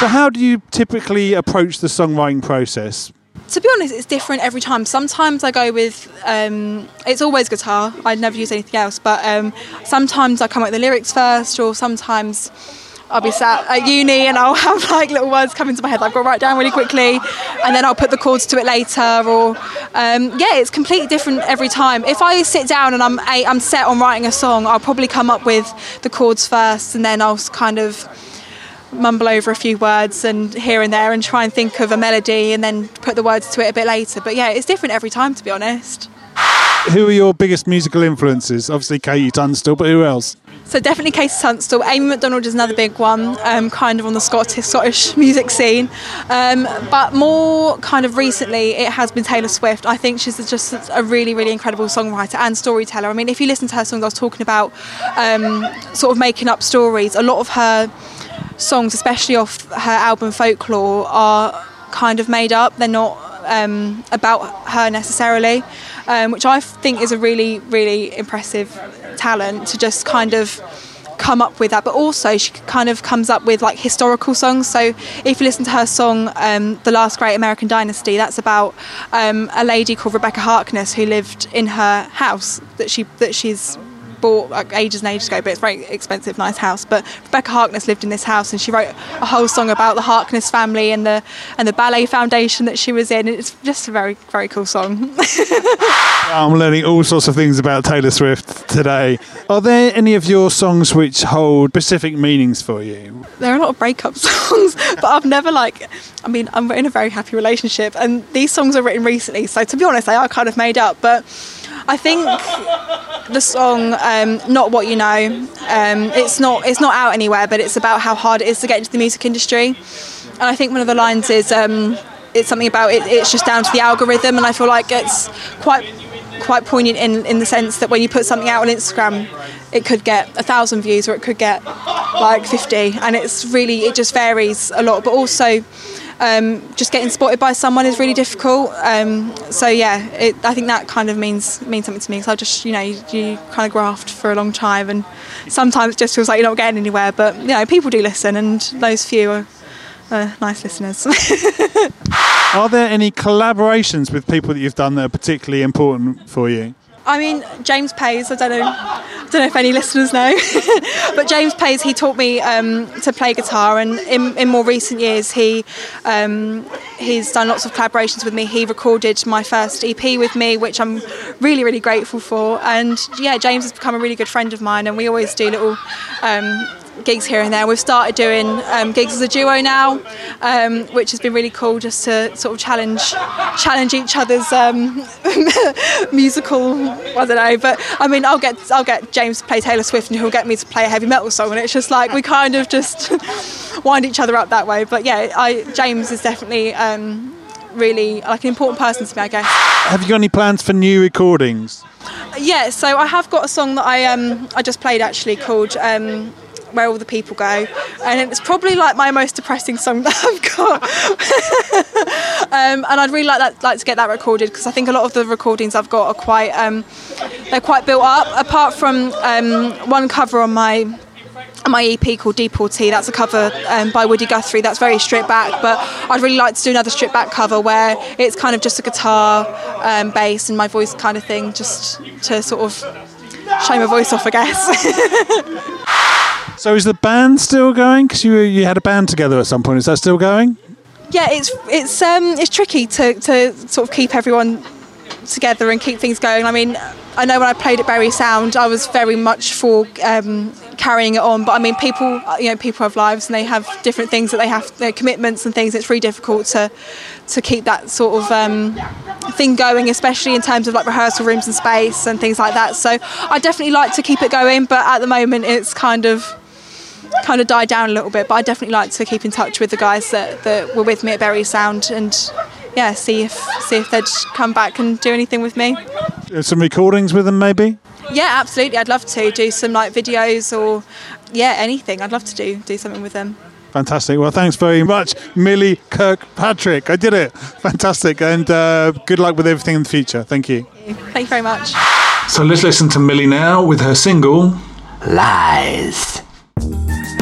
So how do you typically approach the songwriting process? To be honest, it's different every time. Sometimes I go with, um, it's always guitar. I never use anything else. But um, sometimes I come up with the lyrics first, or sometimes I'll be sat at uni and I'll *laughs* have like little words come into my head that I've got to write down really quickly, and then I'll put the chords to it later. Or um, yeah, it's completely different every time. If I sit down and I'm I'm set on writing a song, I'll probably come up with the chords first, and then I'll kind of mumble over a few words and here and there and try and think of a melody and then put the words to it a bit later. But yeah, it's different every time, to be honest. Who are your biggest musical influences? Obviously, KT Tunstall, but who else? So definitely KT Tunstall. Amy Macdonald is another big one, um, kind of on the Scottish Scottish *laughs* music scene. Um, but more kind of recently, it has been Taylor Swift. I think she's just a really, really incredible songwriter and storyteller. I mean, if you listen to her songs, I was talking about um, sort of making up stories. A lot of her songs, especially off her album Folklore, are kind of made up. They're not um, about her necessarily, um, which I think is a really, really impressive talent to just kind of come up with that. But also, she kind of comes up with like historical songs. So if you listen to her song, um, "The Last Great American Dynasty," that's about um, a lady called Rebekah Harkness who lived in her house that she that she's bought like ages and ages ago, but it's a very expensive, nice house. But Rebekah Harkness lived in this house, and she wrote a whole song about the Harkness family and the and the ballet foundation that she was in. It's just a very very cool song. *laughs* I'm learning all sorts of things about Taylor Swift today. Are there any of your songs which hold specific meanings for you? there are a lot of breakup *laughs* songs, but I've never like. I mean, I'm in a very happy relationship, and these songs are written recently. So to be honest, they are kind of made up. But I think the song um, "Not What You Know," um, it's not it's not out anywhere, but it's about how hard it is to get into the music industry. And I think one of the lines is um, it's something about it, it's just down to the algorithm, and I feel like it's quite quite poignant in, in the sense that when you put something out on Instagram, it could get a thousand views or it could get like 50, and it's really it just varies a lot. But also, um, just getting spotted by someone is really difficult. Um, so yeah, it, I think that kind of means means something to me. Because I just you know you, you kind of graft for a long time, and sometimes it just feels like you're not getting anywhere. But you know people do listen, and those few are uh, nice listeners. *laughs* Are there any collaborations with people that you've done that are particularly important for you? I mean, James Pays. I don't know. I don't know if any listeners know, *laughs* but James Pays. He taught me um, to play guitar, and in, in more recent years, he um, he's done lots of collaborations with me. He recorded my first EP with me, which I'm really, really grateful for. And yeah, James has become a really good friend of mine, and we always do little. Um, gigs here and there. We've started doing um, gigs as a duo now, um, which has been really cool just to sort of challenge challenge each other's um, *laughs* musical. I don't know, but I mean, I'll get I'll get James to play Taylor Swift, and he'll get me to play a heavy metal song, and it's just like we kind of just *laughs* wind each other up that way. But yeah, I, James is definitely. Um, really like an important person to me I guess Have you got any plans for new recordings? yeah so I have got a song that I um I just played actually called um where all the people go. And it's probably like my most depressing song *laughs* that I've got. *laughs* Um, and I'd really like that like to get that recorded because I think a lot of the recordings I've got are quite um, they're quite built up. Apart from um, one cover on my my EP called Deportee that's a cover um, by Woody Guthrie that's very stripped back but I'd really like to do another stripped back cover where it's kind of just a guitar um, bass and my voice kind of thing just to sort of show my voice off I guess *laughs* So is the band still going? Because you you had a band together at some point. Is that still going? yeah, it's it's um, it's tricky to, to sort of keep everyone together and keep things going. I mean, I know when I played at Bury Sound, I was very much for um, carrying it on. But I mean, people, you know, people have lives and they have different things that they have, their commitments and things. It's really difficult to to keep that sort of um, thing going, especially in terms of like rehearsal rooms and space and things like that. So I definitely like to keep it going, but at the moment it's kind of kind of died down a little bit. But I definitely like to keep in touch with the guys that, that were with me at Bury Sound and yeah, see if see if they'd come back and do anything with me. Some recordings with them, maybe. Yeah, absolutely. I'd love to do some like videos or yeah, anything. I'd love to do do something with them. Fantastic. Well, thanks very much, Millie Kirkpatrick. I did it. *laughs* Fantastic. And uh, good luck with everything in the future. Thank you. Thank you very much. So let's listen to Millie now with her single Lies. I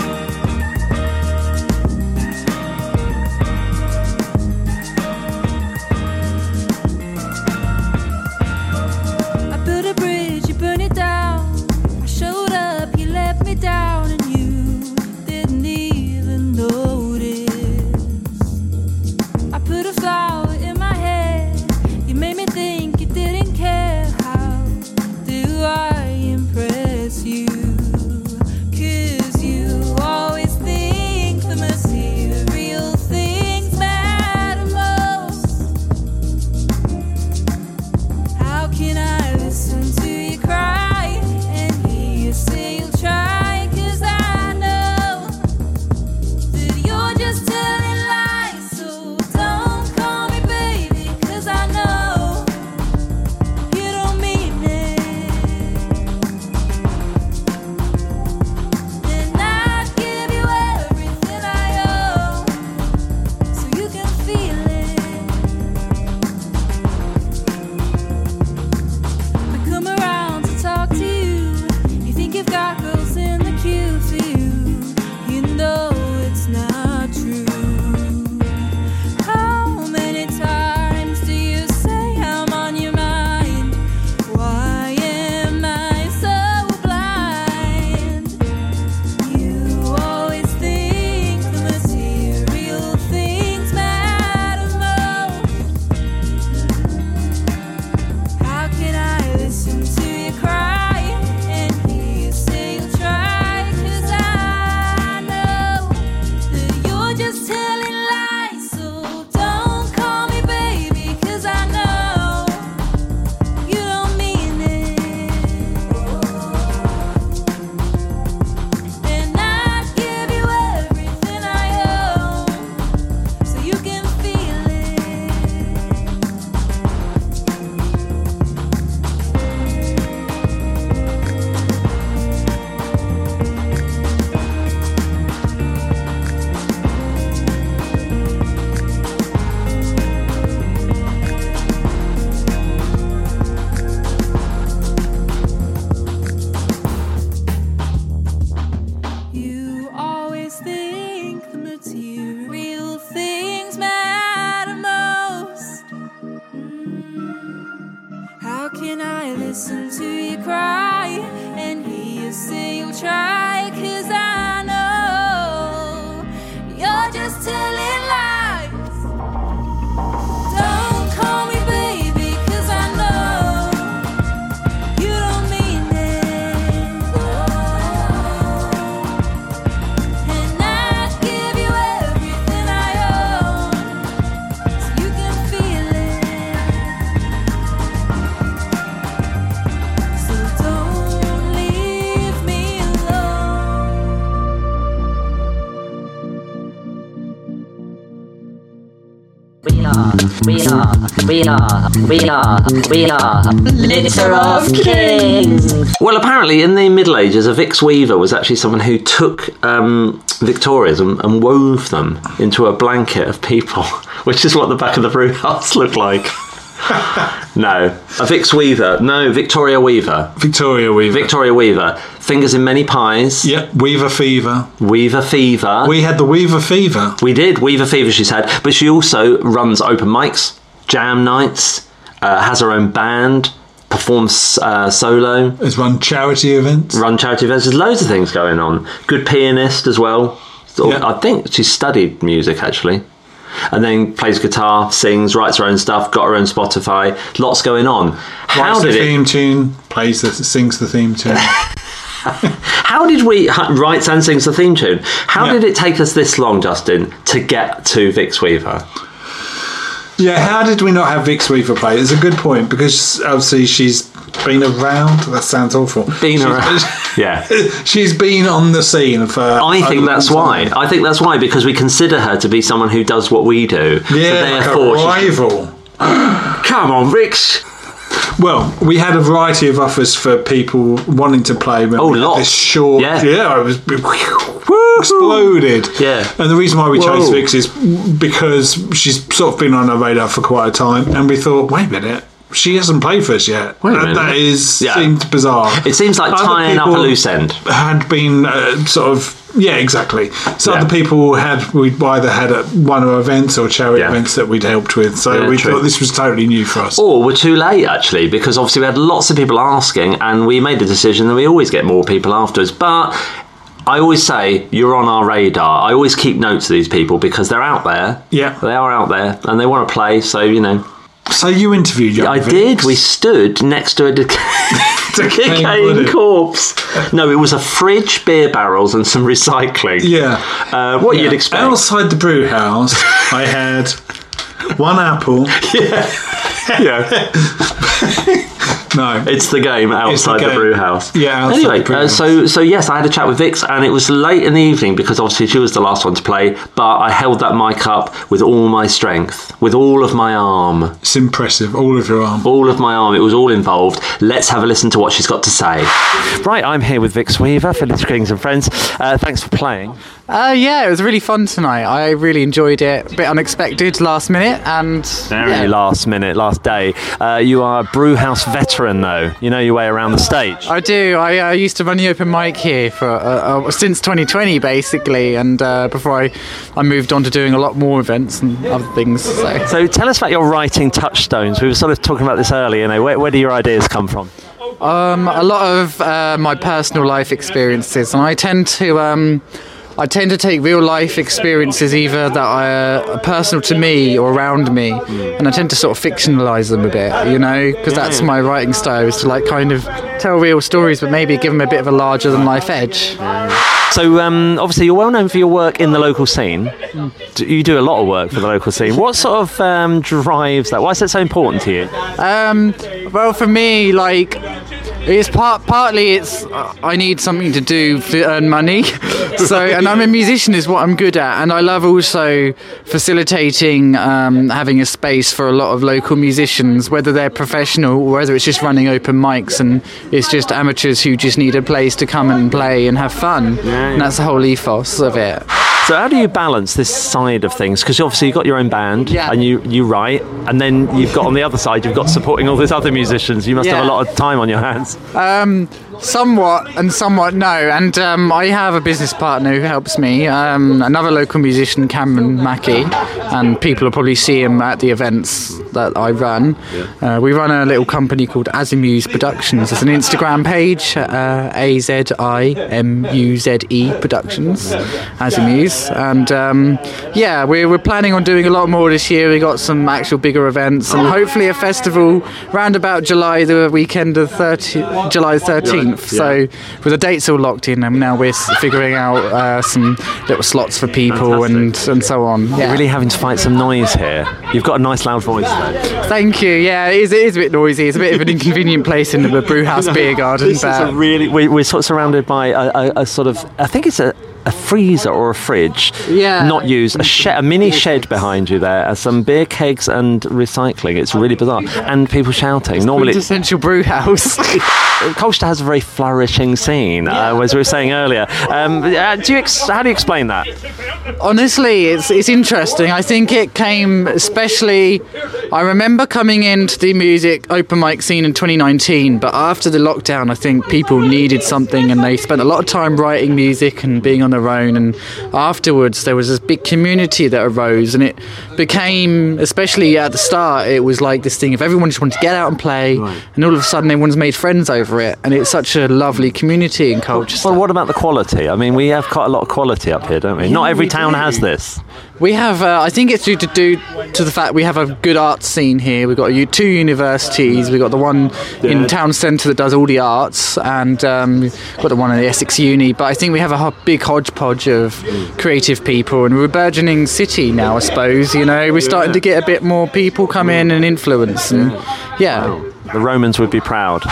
are, we are, we are, we are litter of kings. Well, apparently, in the Middle Ages, a Vix weaver was actually someone who took um, Victorias and, and wove them into a blanket of people, *laughs* which is what the back of the brew house looked like. *laughs* no, a Vix weaver. No, Victoria Weaver. Victoria Weaver. Victoria Weaver. Fingers in many pies. Yep, Weaver Fever. Weaver Fever. We had the Weaver Fever. We did Weaver Fever. She's had, but she also runs open mics, jam nights, uh, has her own band, performs uh, solo, Has run charity events. run charity events. There's loads of things going on. Good pianist as well. So Yeah. I think she studied music actually. And then plays guitar, sings, writes her own stuff, got her own Spotify. Lots going on. How Writes the did it? theme tune, plays the, sings the theme tune. *laughs* *laughs* How did we write and sings the theme tune? How Yeah. did it take us this long, Justin, to get to Vix Weaver? Yeah, how did we not have Vix Weaver play? It's a good point because obviously she's been around. That sounds awful. Been around. *laughs* Yeah. *laughs* she's been on the scene for. I think that's why. I think that's why because we consider her to be someone who does what we do. Yeah, so like a therefore, rival. Come on, Rix. Well, we had a variety of offers for people wanting to play. When Oh, we lots. This short, Yeah. yeah, it was *laughs* exploded. Yeah. And the reason why we chose Vix is because she's sort of been on our radar for quite a time, and we thought, wait a minute. She hasn't played for us yet. Wait a minute. That is Yeah. seemed bizarre. It seems like Other tying up a loose end. Had been uh, sort of yeah, exactly. So Yeah. other people had we either had at one of our events or charity Yeah. events that we'd helped with. So Yeah, we true. thought this was totally new for us. Or we're too late actually, because obviously we had lots of people asking, and we made the decision that we always get more people afterwards. But I always say you're on our radar. I always keep notes of these people because they're out there. Yeah. they are out there, and they want to play. So you know, So you interviewed young I did. We stood next to a dec- Decaying *laughs* corpse. No, it was a fridge, beer barrels, and some recycling. Yeah. Uh, what Yeah. you'd expect. Outside the brew house, I had one apple. *laughs* yeah. *laughs* No. It's the game outside the, game. brew house. Yeah, outside Anyway, the brew uh, so so yes, I had a chat with Vix, and it was late in the evening because obviously she was the last one to play. But I held that mic up with all my strength, with all of my arm, It's impressive. All of your arm. all of my arm. It was all involved. Let's have a listen to what she's got to say. Right, I'm here with Vix Weaver, Phyllis Kings and friends. Uh, thanks for playing. Uh, yeah, it was really fun tonight. I really enjoyed it. A bit unexpected, last minute, and Very yeah. last minute, last day. Uh, you are a brew house veteran, though. You know your way around the stage. I do. I uh, used to run the open mic here for uh, uh, since 2020, basically, and uh, before I, I moved on to doing a lot more events and other things. So. So tell us about your writing touchstones. We were sort of talking about this earlier. You know, where, where do your ideas come from? Um, a lot of uh, my personal life experiences, and I tend to. Um, I tend to take real life experiences either that are, personal to me or around me, and I tend to sort of fictionalize them a bit, you know, because that's my writing style is to like kind of tell real stories, but maybe give them a bit of a larger than life edge. So um, obviously you're well known for your work in the local scene. D- You do a lot of work for the local scene. What sort of um, drives that? Why is that so important to you? Um, well, for me, like, it's part partly it's uh, I need something to do to earn money. *laughs* so, and I'm a musician is what I'm good at, and I love also facilitating um, having a space for a lot of local musicians, whether they're professional or whether it's just running open mics and it's just amateurs who just need a place to come and play and have fun. And that's the whole ethos of it. So how do you balance this side of things? Because obviously you've got your own band Yeah. and you, you write, and then you've got on the other side you've got supporting all these other musicians. You must have a lot of time on your hands. Um, somewhat and somewhat no. And um, I have a business partner who helps me, um, another local musician, Cameron Mackey, and people will probably see him at the events that I run. Uh, we run a little company called Azimuze Productions. It's an Instagram page, uh, A Z I M U Z E Productions, Azimuze. And um, yeah, we're, we're planning on doing a lot more this year. We got some actual bigger events and hopefully a festival round about July, the weekend of 30, July 13th. So with the dates all locked in, and now we're figuring out uh, some little slots for people and, and so on. You're really having to fight some noise here. You've got a nice loud voice though. Thank you. Yeah, it is, it is a bit noisy. It's a bit of an inconvenient place in the brew house *laughs* beer garden. This is a but really we, we're sort of surrounded by a, a, a sort of I think it's a, a freezer or a fridge. Yeah. Not used. A, a mini shed behind you there. uh, Some beer kegs and recycling. It's really bizarre. And people shouting. Normally, quintessential brew house. *laughs* Colchester has a very flourishing scene, uh, as we were saying earlier. Um, uh, do you ex- how do you explain that? Honestly, it's it's interesting. I think it came especially. I remember coming into the music open mic scene in 2019, but after the lockdown, I think people needed something, and they spent a lot of time writing music and being on their own. And afterwards, there was this big community that arose, and it became, especially at the start, it was like this thing if everyone just wanted to get out and play, and all of a sudden everyone's made friends over it, and it's such a lovely community and culture. Well, what about the quality? I mean, we have quite a lot of quality up here, don't we? Not every town has this. We have, uh, I think it's due to do to the fact we have a good art scene here. We've got two universities. We've got the one in town centre that does all the arts, and um, we've got the one in the Essex Uni. But I think we have a ho- big hodgepodge of creative people, and we're a burgeoning city now. I suppose you know we're starting to get a bit more people come in and influence, and yeah. The Romans would be proud.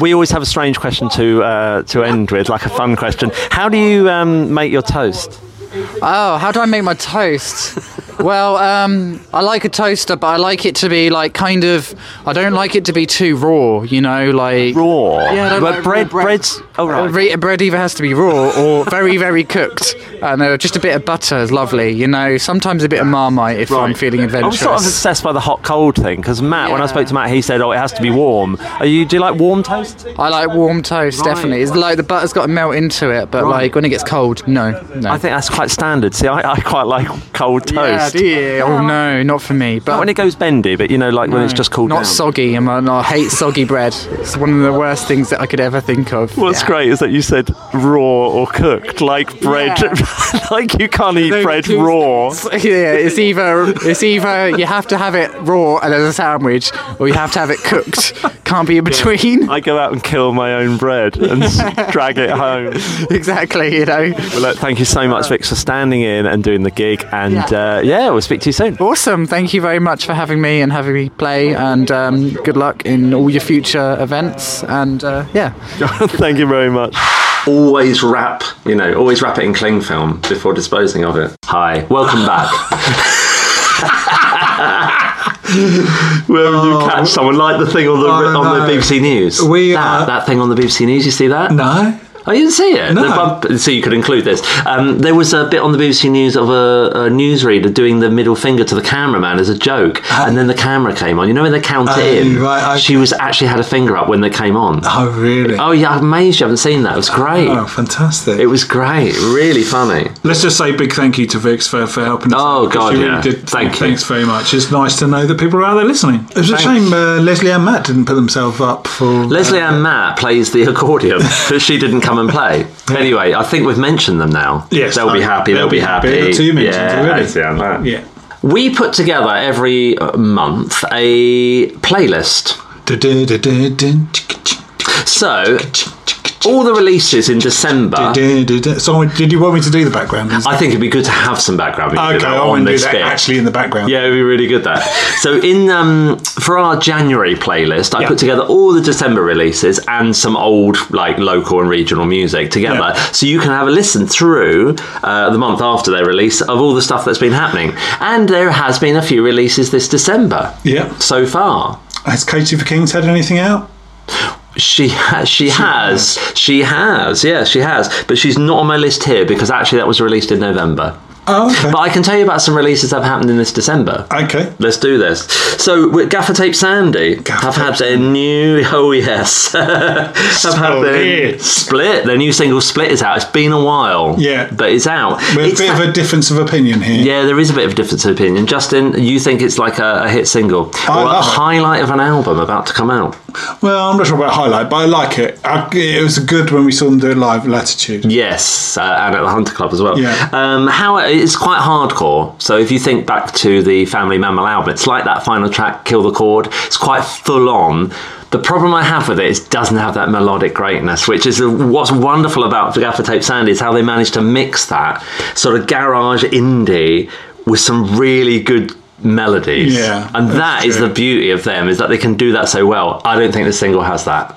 We always have a strange question to uh, to end with, like a fun question. How do you um, make your toast? Oh, how do I make my toast? *laughs* well, um, I like a toaster, but I like it to be like kind of. I don't like it to be too raw. You know, like raw. Yeah, I don't But like bread- raw bread's- oh, right. Re- bread either has to be raw or very, very cooked, and uh, just a bit of butter is lovely. You know, sometimes a bit of marmite if I'm feeling adventurous. I'm sort of obsessed by the hot cold thing because Matt, when I spoke to Matt, he said, "Oh, it has to be warm." Are you? Do you like warm toast? I like warm toast, Right. definitely. It's like the butter's got to melt into it, but Right. like when it gets cold, no, no. I think that's quite standard. See, I, I quite like cold Yeah, toast. do you? Oh no, not for me. But Not when it goes bendy, but you know, like when it's just cooled not down. soggy. I'm, I hate soggy bread. It's one of the worst things that I could ever think of. What's Yeah. great is that you said raw or cooked, like bread. *laughs* like you can't eat bread raw. *laughs* yeah, it's either it's either you have to have it raw and as a sandwich, or you have to have it cooked. Can't be in *laughs* between. I go out and kill my own bread and s- drag it home. Exactly, you know. Well, look, thank you so much, Vic, for standing in and doing the gig. And uh, yeah, we'll speak to you soon. Awesome. Thank you very much for having me and having me play. And um, good luck in all your future events. And uh, yeah. *laughs* thank you very much. Always wrap, you know, always wrap it in cling film before disposing of it. Hi, welcome back. *laughs* Where you catch someone like the thing on the Oh, on no. the BBC News. We that, are- that thing on the BBC News. You see that? No. Oh, you didn't see it? No. Bump- so you could include this. Um, there was a bit on the BBC News of a, a newsreader doing the middle finger to the cameraman as a joke, and then the camera came on. You know when they count it in? right, She was actually had a finger up when they came on. Oh, really? Oh yeah, I'm amazed you haven't seen that. It was great. Oh, fantastic. It was great. Really funny. Let's just say big thank you to Vix for, for helping us. Oh, out, God, she really yeah. did. Thank you. Thanks very much. It's nice to know that people are out there listening. It was a shame uh, Leslie and Matt didn't put themselves up for. Leslie uh, Ann Matt plays the accordion, *laughs* but she didn't come and play. Anyway, I think we've mentioned them now. Yes, they'll be happy. They'll, they'll be be happy. happy. The two mentions yeah, already. Leslie Ann Matt. Yeah. We put together every uh, month a playlist. So, all the releases in December. So, did you want me to do the background? I think it'd be good to have some background music Okay, I on want to do this that bit. actually in the background. Yeah, it'd be really good that. so in um, for our January playlist, I Yeah. put together all the December releases and some old like local and regional music together, Yeah. so you can have a listen through uh, the month after their release of all the stuff that's been happening. And there has been a few releases this December Yeah. so far. Has Katie for Kings had anything out? She has, she, has, she has, yeah, she has. But she's not on my list here because actually that was released in November. Oh, okay. But I can tell you about some releases that have happened in this December. Okay. Let's do this. So, with Gaffer Tape Sandy have had their new, oh yes, *laughs* have had their Split. Their new single Split is out. It's been a while. Yeah. But it's out. With a bit ha- of a difference of opinion here. yeah, there is a bit of a difference of opinion. Justin, you think it's like a, a hit single I or a it. highlight of an album about to come out? Well, I'm not sure about highlight, but I like it. I, it was good when we saw them do it live. Latitude. Yes, uh, and at the Hunter Club as well. Yeah. Um, how it's quite hardcore. So if you think back to the Family Mammal album, it's like that final track, "Kill the Chord." It's quite full on. The problem I have with it is it doesn't have that melodic greatness, which is what's wonderful about Gaffer Tape Sandy is how they managed to mix that sort of garage indie with some really good melodies. Yeah, and that is true. the beauty of them is that they can do that so well. I don't think the single has that.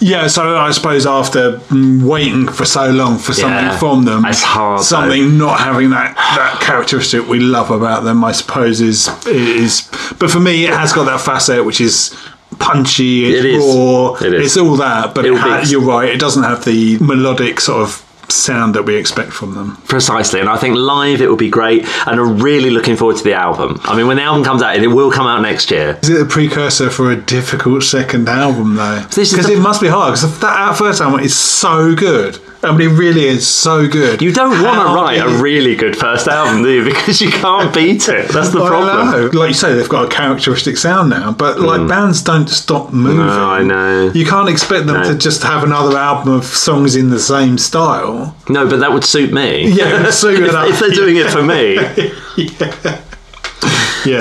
Yeah, so I suppose after waiting for so long for something Yeah. from them, It's hard, Something not having that that characteristic we love about them, I suppose, is is. But for me, it has got that facet which is punchy, it's It is. raw, It is. it's all that. But it ha- you're right, it doesn't have the melodic sort of sound that we expect from them. Precisely, and I think live it will be great, and I'm really looking forward to the album. I mean, when the album comes out, it will come out next year. Is it a precursor for a difficult second album, though? Because the- it must be hard. Because that first album is so good. I mean, it really is so good. You don't want to write a really good first album, do you? *laughs* Because you can't beat it. That's the I problem. know. Like you say, they've got a characteristic sound now, but like hmm. bands don't stop moving. No, I know. You can't expect them No. to just have another album of songs in the same style. No, but that would suit me. Yeah, it would suit *laughs* if, if they're doing it for me. *laughs* Yeah.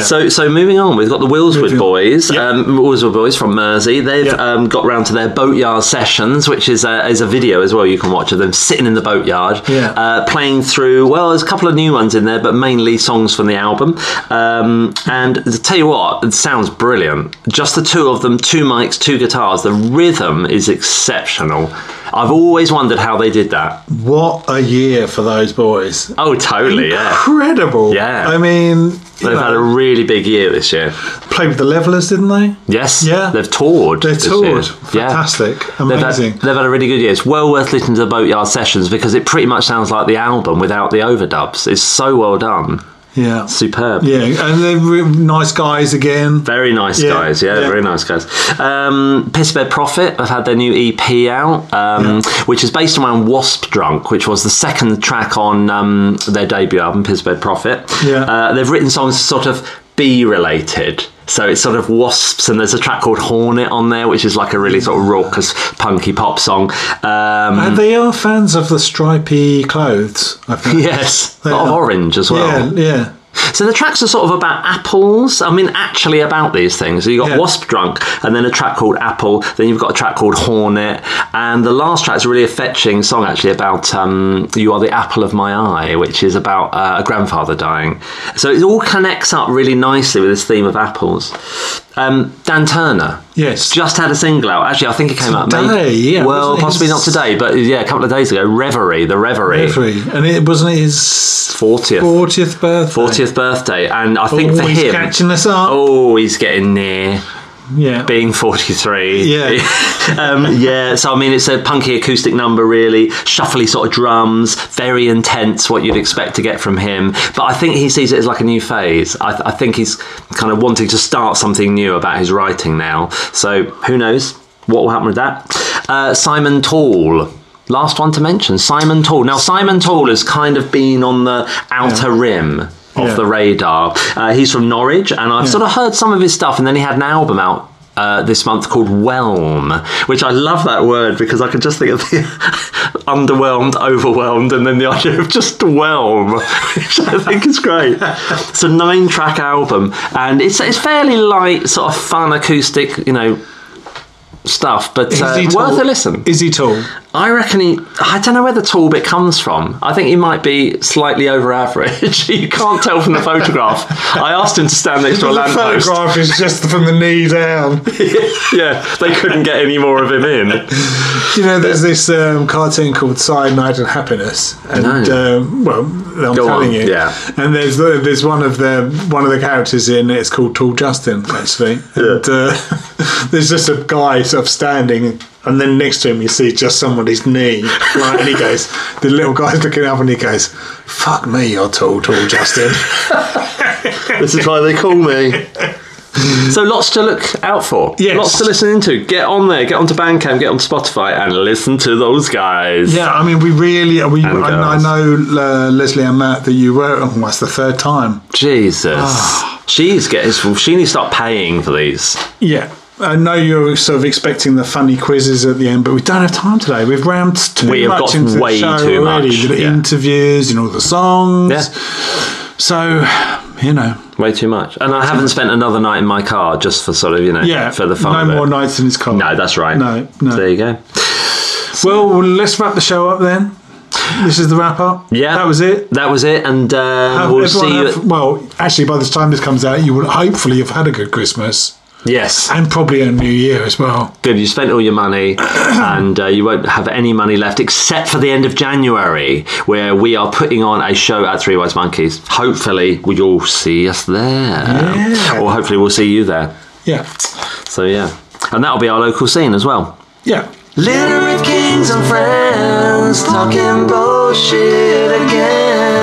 So, so moving on, we've got the Wilswood Buoys, um, Wilswood Buoys from Mersea. They've um, got round to their boatyard sessions, which is a, is a video as well. You can watch of them sitting in the boatyard, Yeah. uh, playing through. Well, there's a couple of new ones in there, but mainly songs from the album. Um, and to tell you what, it sounds brilliant. Just the two of them, two mics, two guitars. The rhythm is exceptional. I've always wondered how they did that. What a year for those boys. Oh, totally, yeah. Incredible. Yeah. I mean, They've had a really big year this year. played with the Levellers, didn't they? Yes. Yeah. They've toured. They this toured. year. Yeah. Fantastic. They've Amazing. had, they've had a really good year. It's well worth listening to the Boatyard sessions because it pretty much sounds like the album without the overdubs. It's so well done. Yeah. Superb. Yeah, and they're re- nice guys again. Very nice Yeah, guys, yeah, yeah. very nice guys. Um, Pissbed Prophet have had their new EP out, um, which is based around Wasp Drunk, which was the second track on um, their debut album, Pissbed Prophet. Yeah. Uh, they've written songs to sort of bee related. So it's sort of wasps, and there's a track called Hornet on there, which is like a really sort of raucous, punky pop song. Um, And they are fans of the stripy clothes. I think. yes, a They lot of orange as well. Yeah, yeah. So the tracks are sort of about apples. I mean, actually about these things. So you've got Yeah. Wasp Drunk, and then a track called Apple. Then you've got a track called Hornet, and the last track is really a fetching song actually about um, "You Are the Apple of My Eye," which is about uh, a grandfather dying. So it all connects up really nicely with this theme of apples. Um, Dan Turner. Yes. Just had a single out. Actually, I think it came out Today, yeah, Well, possibly not today, but yeah, a couple of days ago. Reverie, the Reverie. Referee. And it wasn't it his 40th. 40th birthday. 40th birthday, and I think oh, for he's him, catching us up. oh, he's getting near Yeah. being 43. Yeah. *laughs* um, yeah, so I mean, it's a punky acoustic number, really. Shuffly sort of drums, very intense, what you'd expect to get from him. But I think he sees it as like a new phase. I, I think he's kind of wanting to start something new about his writing now. So who knows what will happen with that? Uh, Simon Tall. Last one to mention, Simon Tall. Now, Simon Tall has kind of been on the outer rim of Yeah. the radar. Uh, he's from Norwich, and I've sort of heard some of his stuff, and then he had an album out. Uh, this month called Whelm, which I love that word because I can just think of the *laughs* underwhelmed, overwhelmed, and then the *laughs* idea of just whelm, which I think is great. It's a nine track album, and it's, it's fairly light, sort of fun acoustic, you know, stuff, but uh, worth a listen. Is he tall? I reckon he. I don't know where the tall bit comes from. I think he might be slightly over average. *laughs* you can't tell from the photograph. I asked him to stand next to a the photograph is just from the knee down. *laughs* yeah, they couldn't get any more of him in. You know, there's this um, cartoon called Cyanide and Happiness, and No. um, well, I'm Go telling on, you, yeah. And there's there's one of the one of the characters in it. It's called Tall Justin, actually, and uh, *laughs* there's just a guy sort of standing. And then next to him, you see just somebody's knee, right? And he goes, *laughs* the little guy's looking up, and he goes, "Fuck me, you're tall, tall, Justin." *laughs* This is why they call me. So lots to look out for. Yes. Lots to listen into. Get on there. Get onto Bandcamp. Get on Spotify and listen to those guys. Yeah, I mean, we really, we. And I, I know uh, Leslie and Matt that you were. Oh, that's the third time. Jesus. Ah. She's getting. She needs to start paying for these. Yeah. I know you're sort of expecting the funny quizzes at the end, but we don't have time today. We've rammed too We have much into the show too already. much, The yeah. interviews and all the songs. Yeah. So, you know, Way too much. And I haven't spent another night in my car just for sort of, you know, yeah, for the fun no of it. more nights in his car. No, that's right. No, no. There you go. Well, well, let's wrap the show up then. This is the wrap up. Yeah. That was it. That was it. And uh, Have we'll see you. have- well, actually, by the time this comes out, you will hopefully have had a good Christmas yes. and probably a New Year as well. Good. You spent all your money, *clears throat* and uh, you won't have any money left except for the end of January, where we are putting on a show at Three Wise Monkeys. Hopefully, you'll see us there, Yeah. or hopefully we'll see you there. Yeah. So yeah, and that'll be our local scene as well. Yeah. Literary Kings and friends talking bullshit again.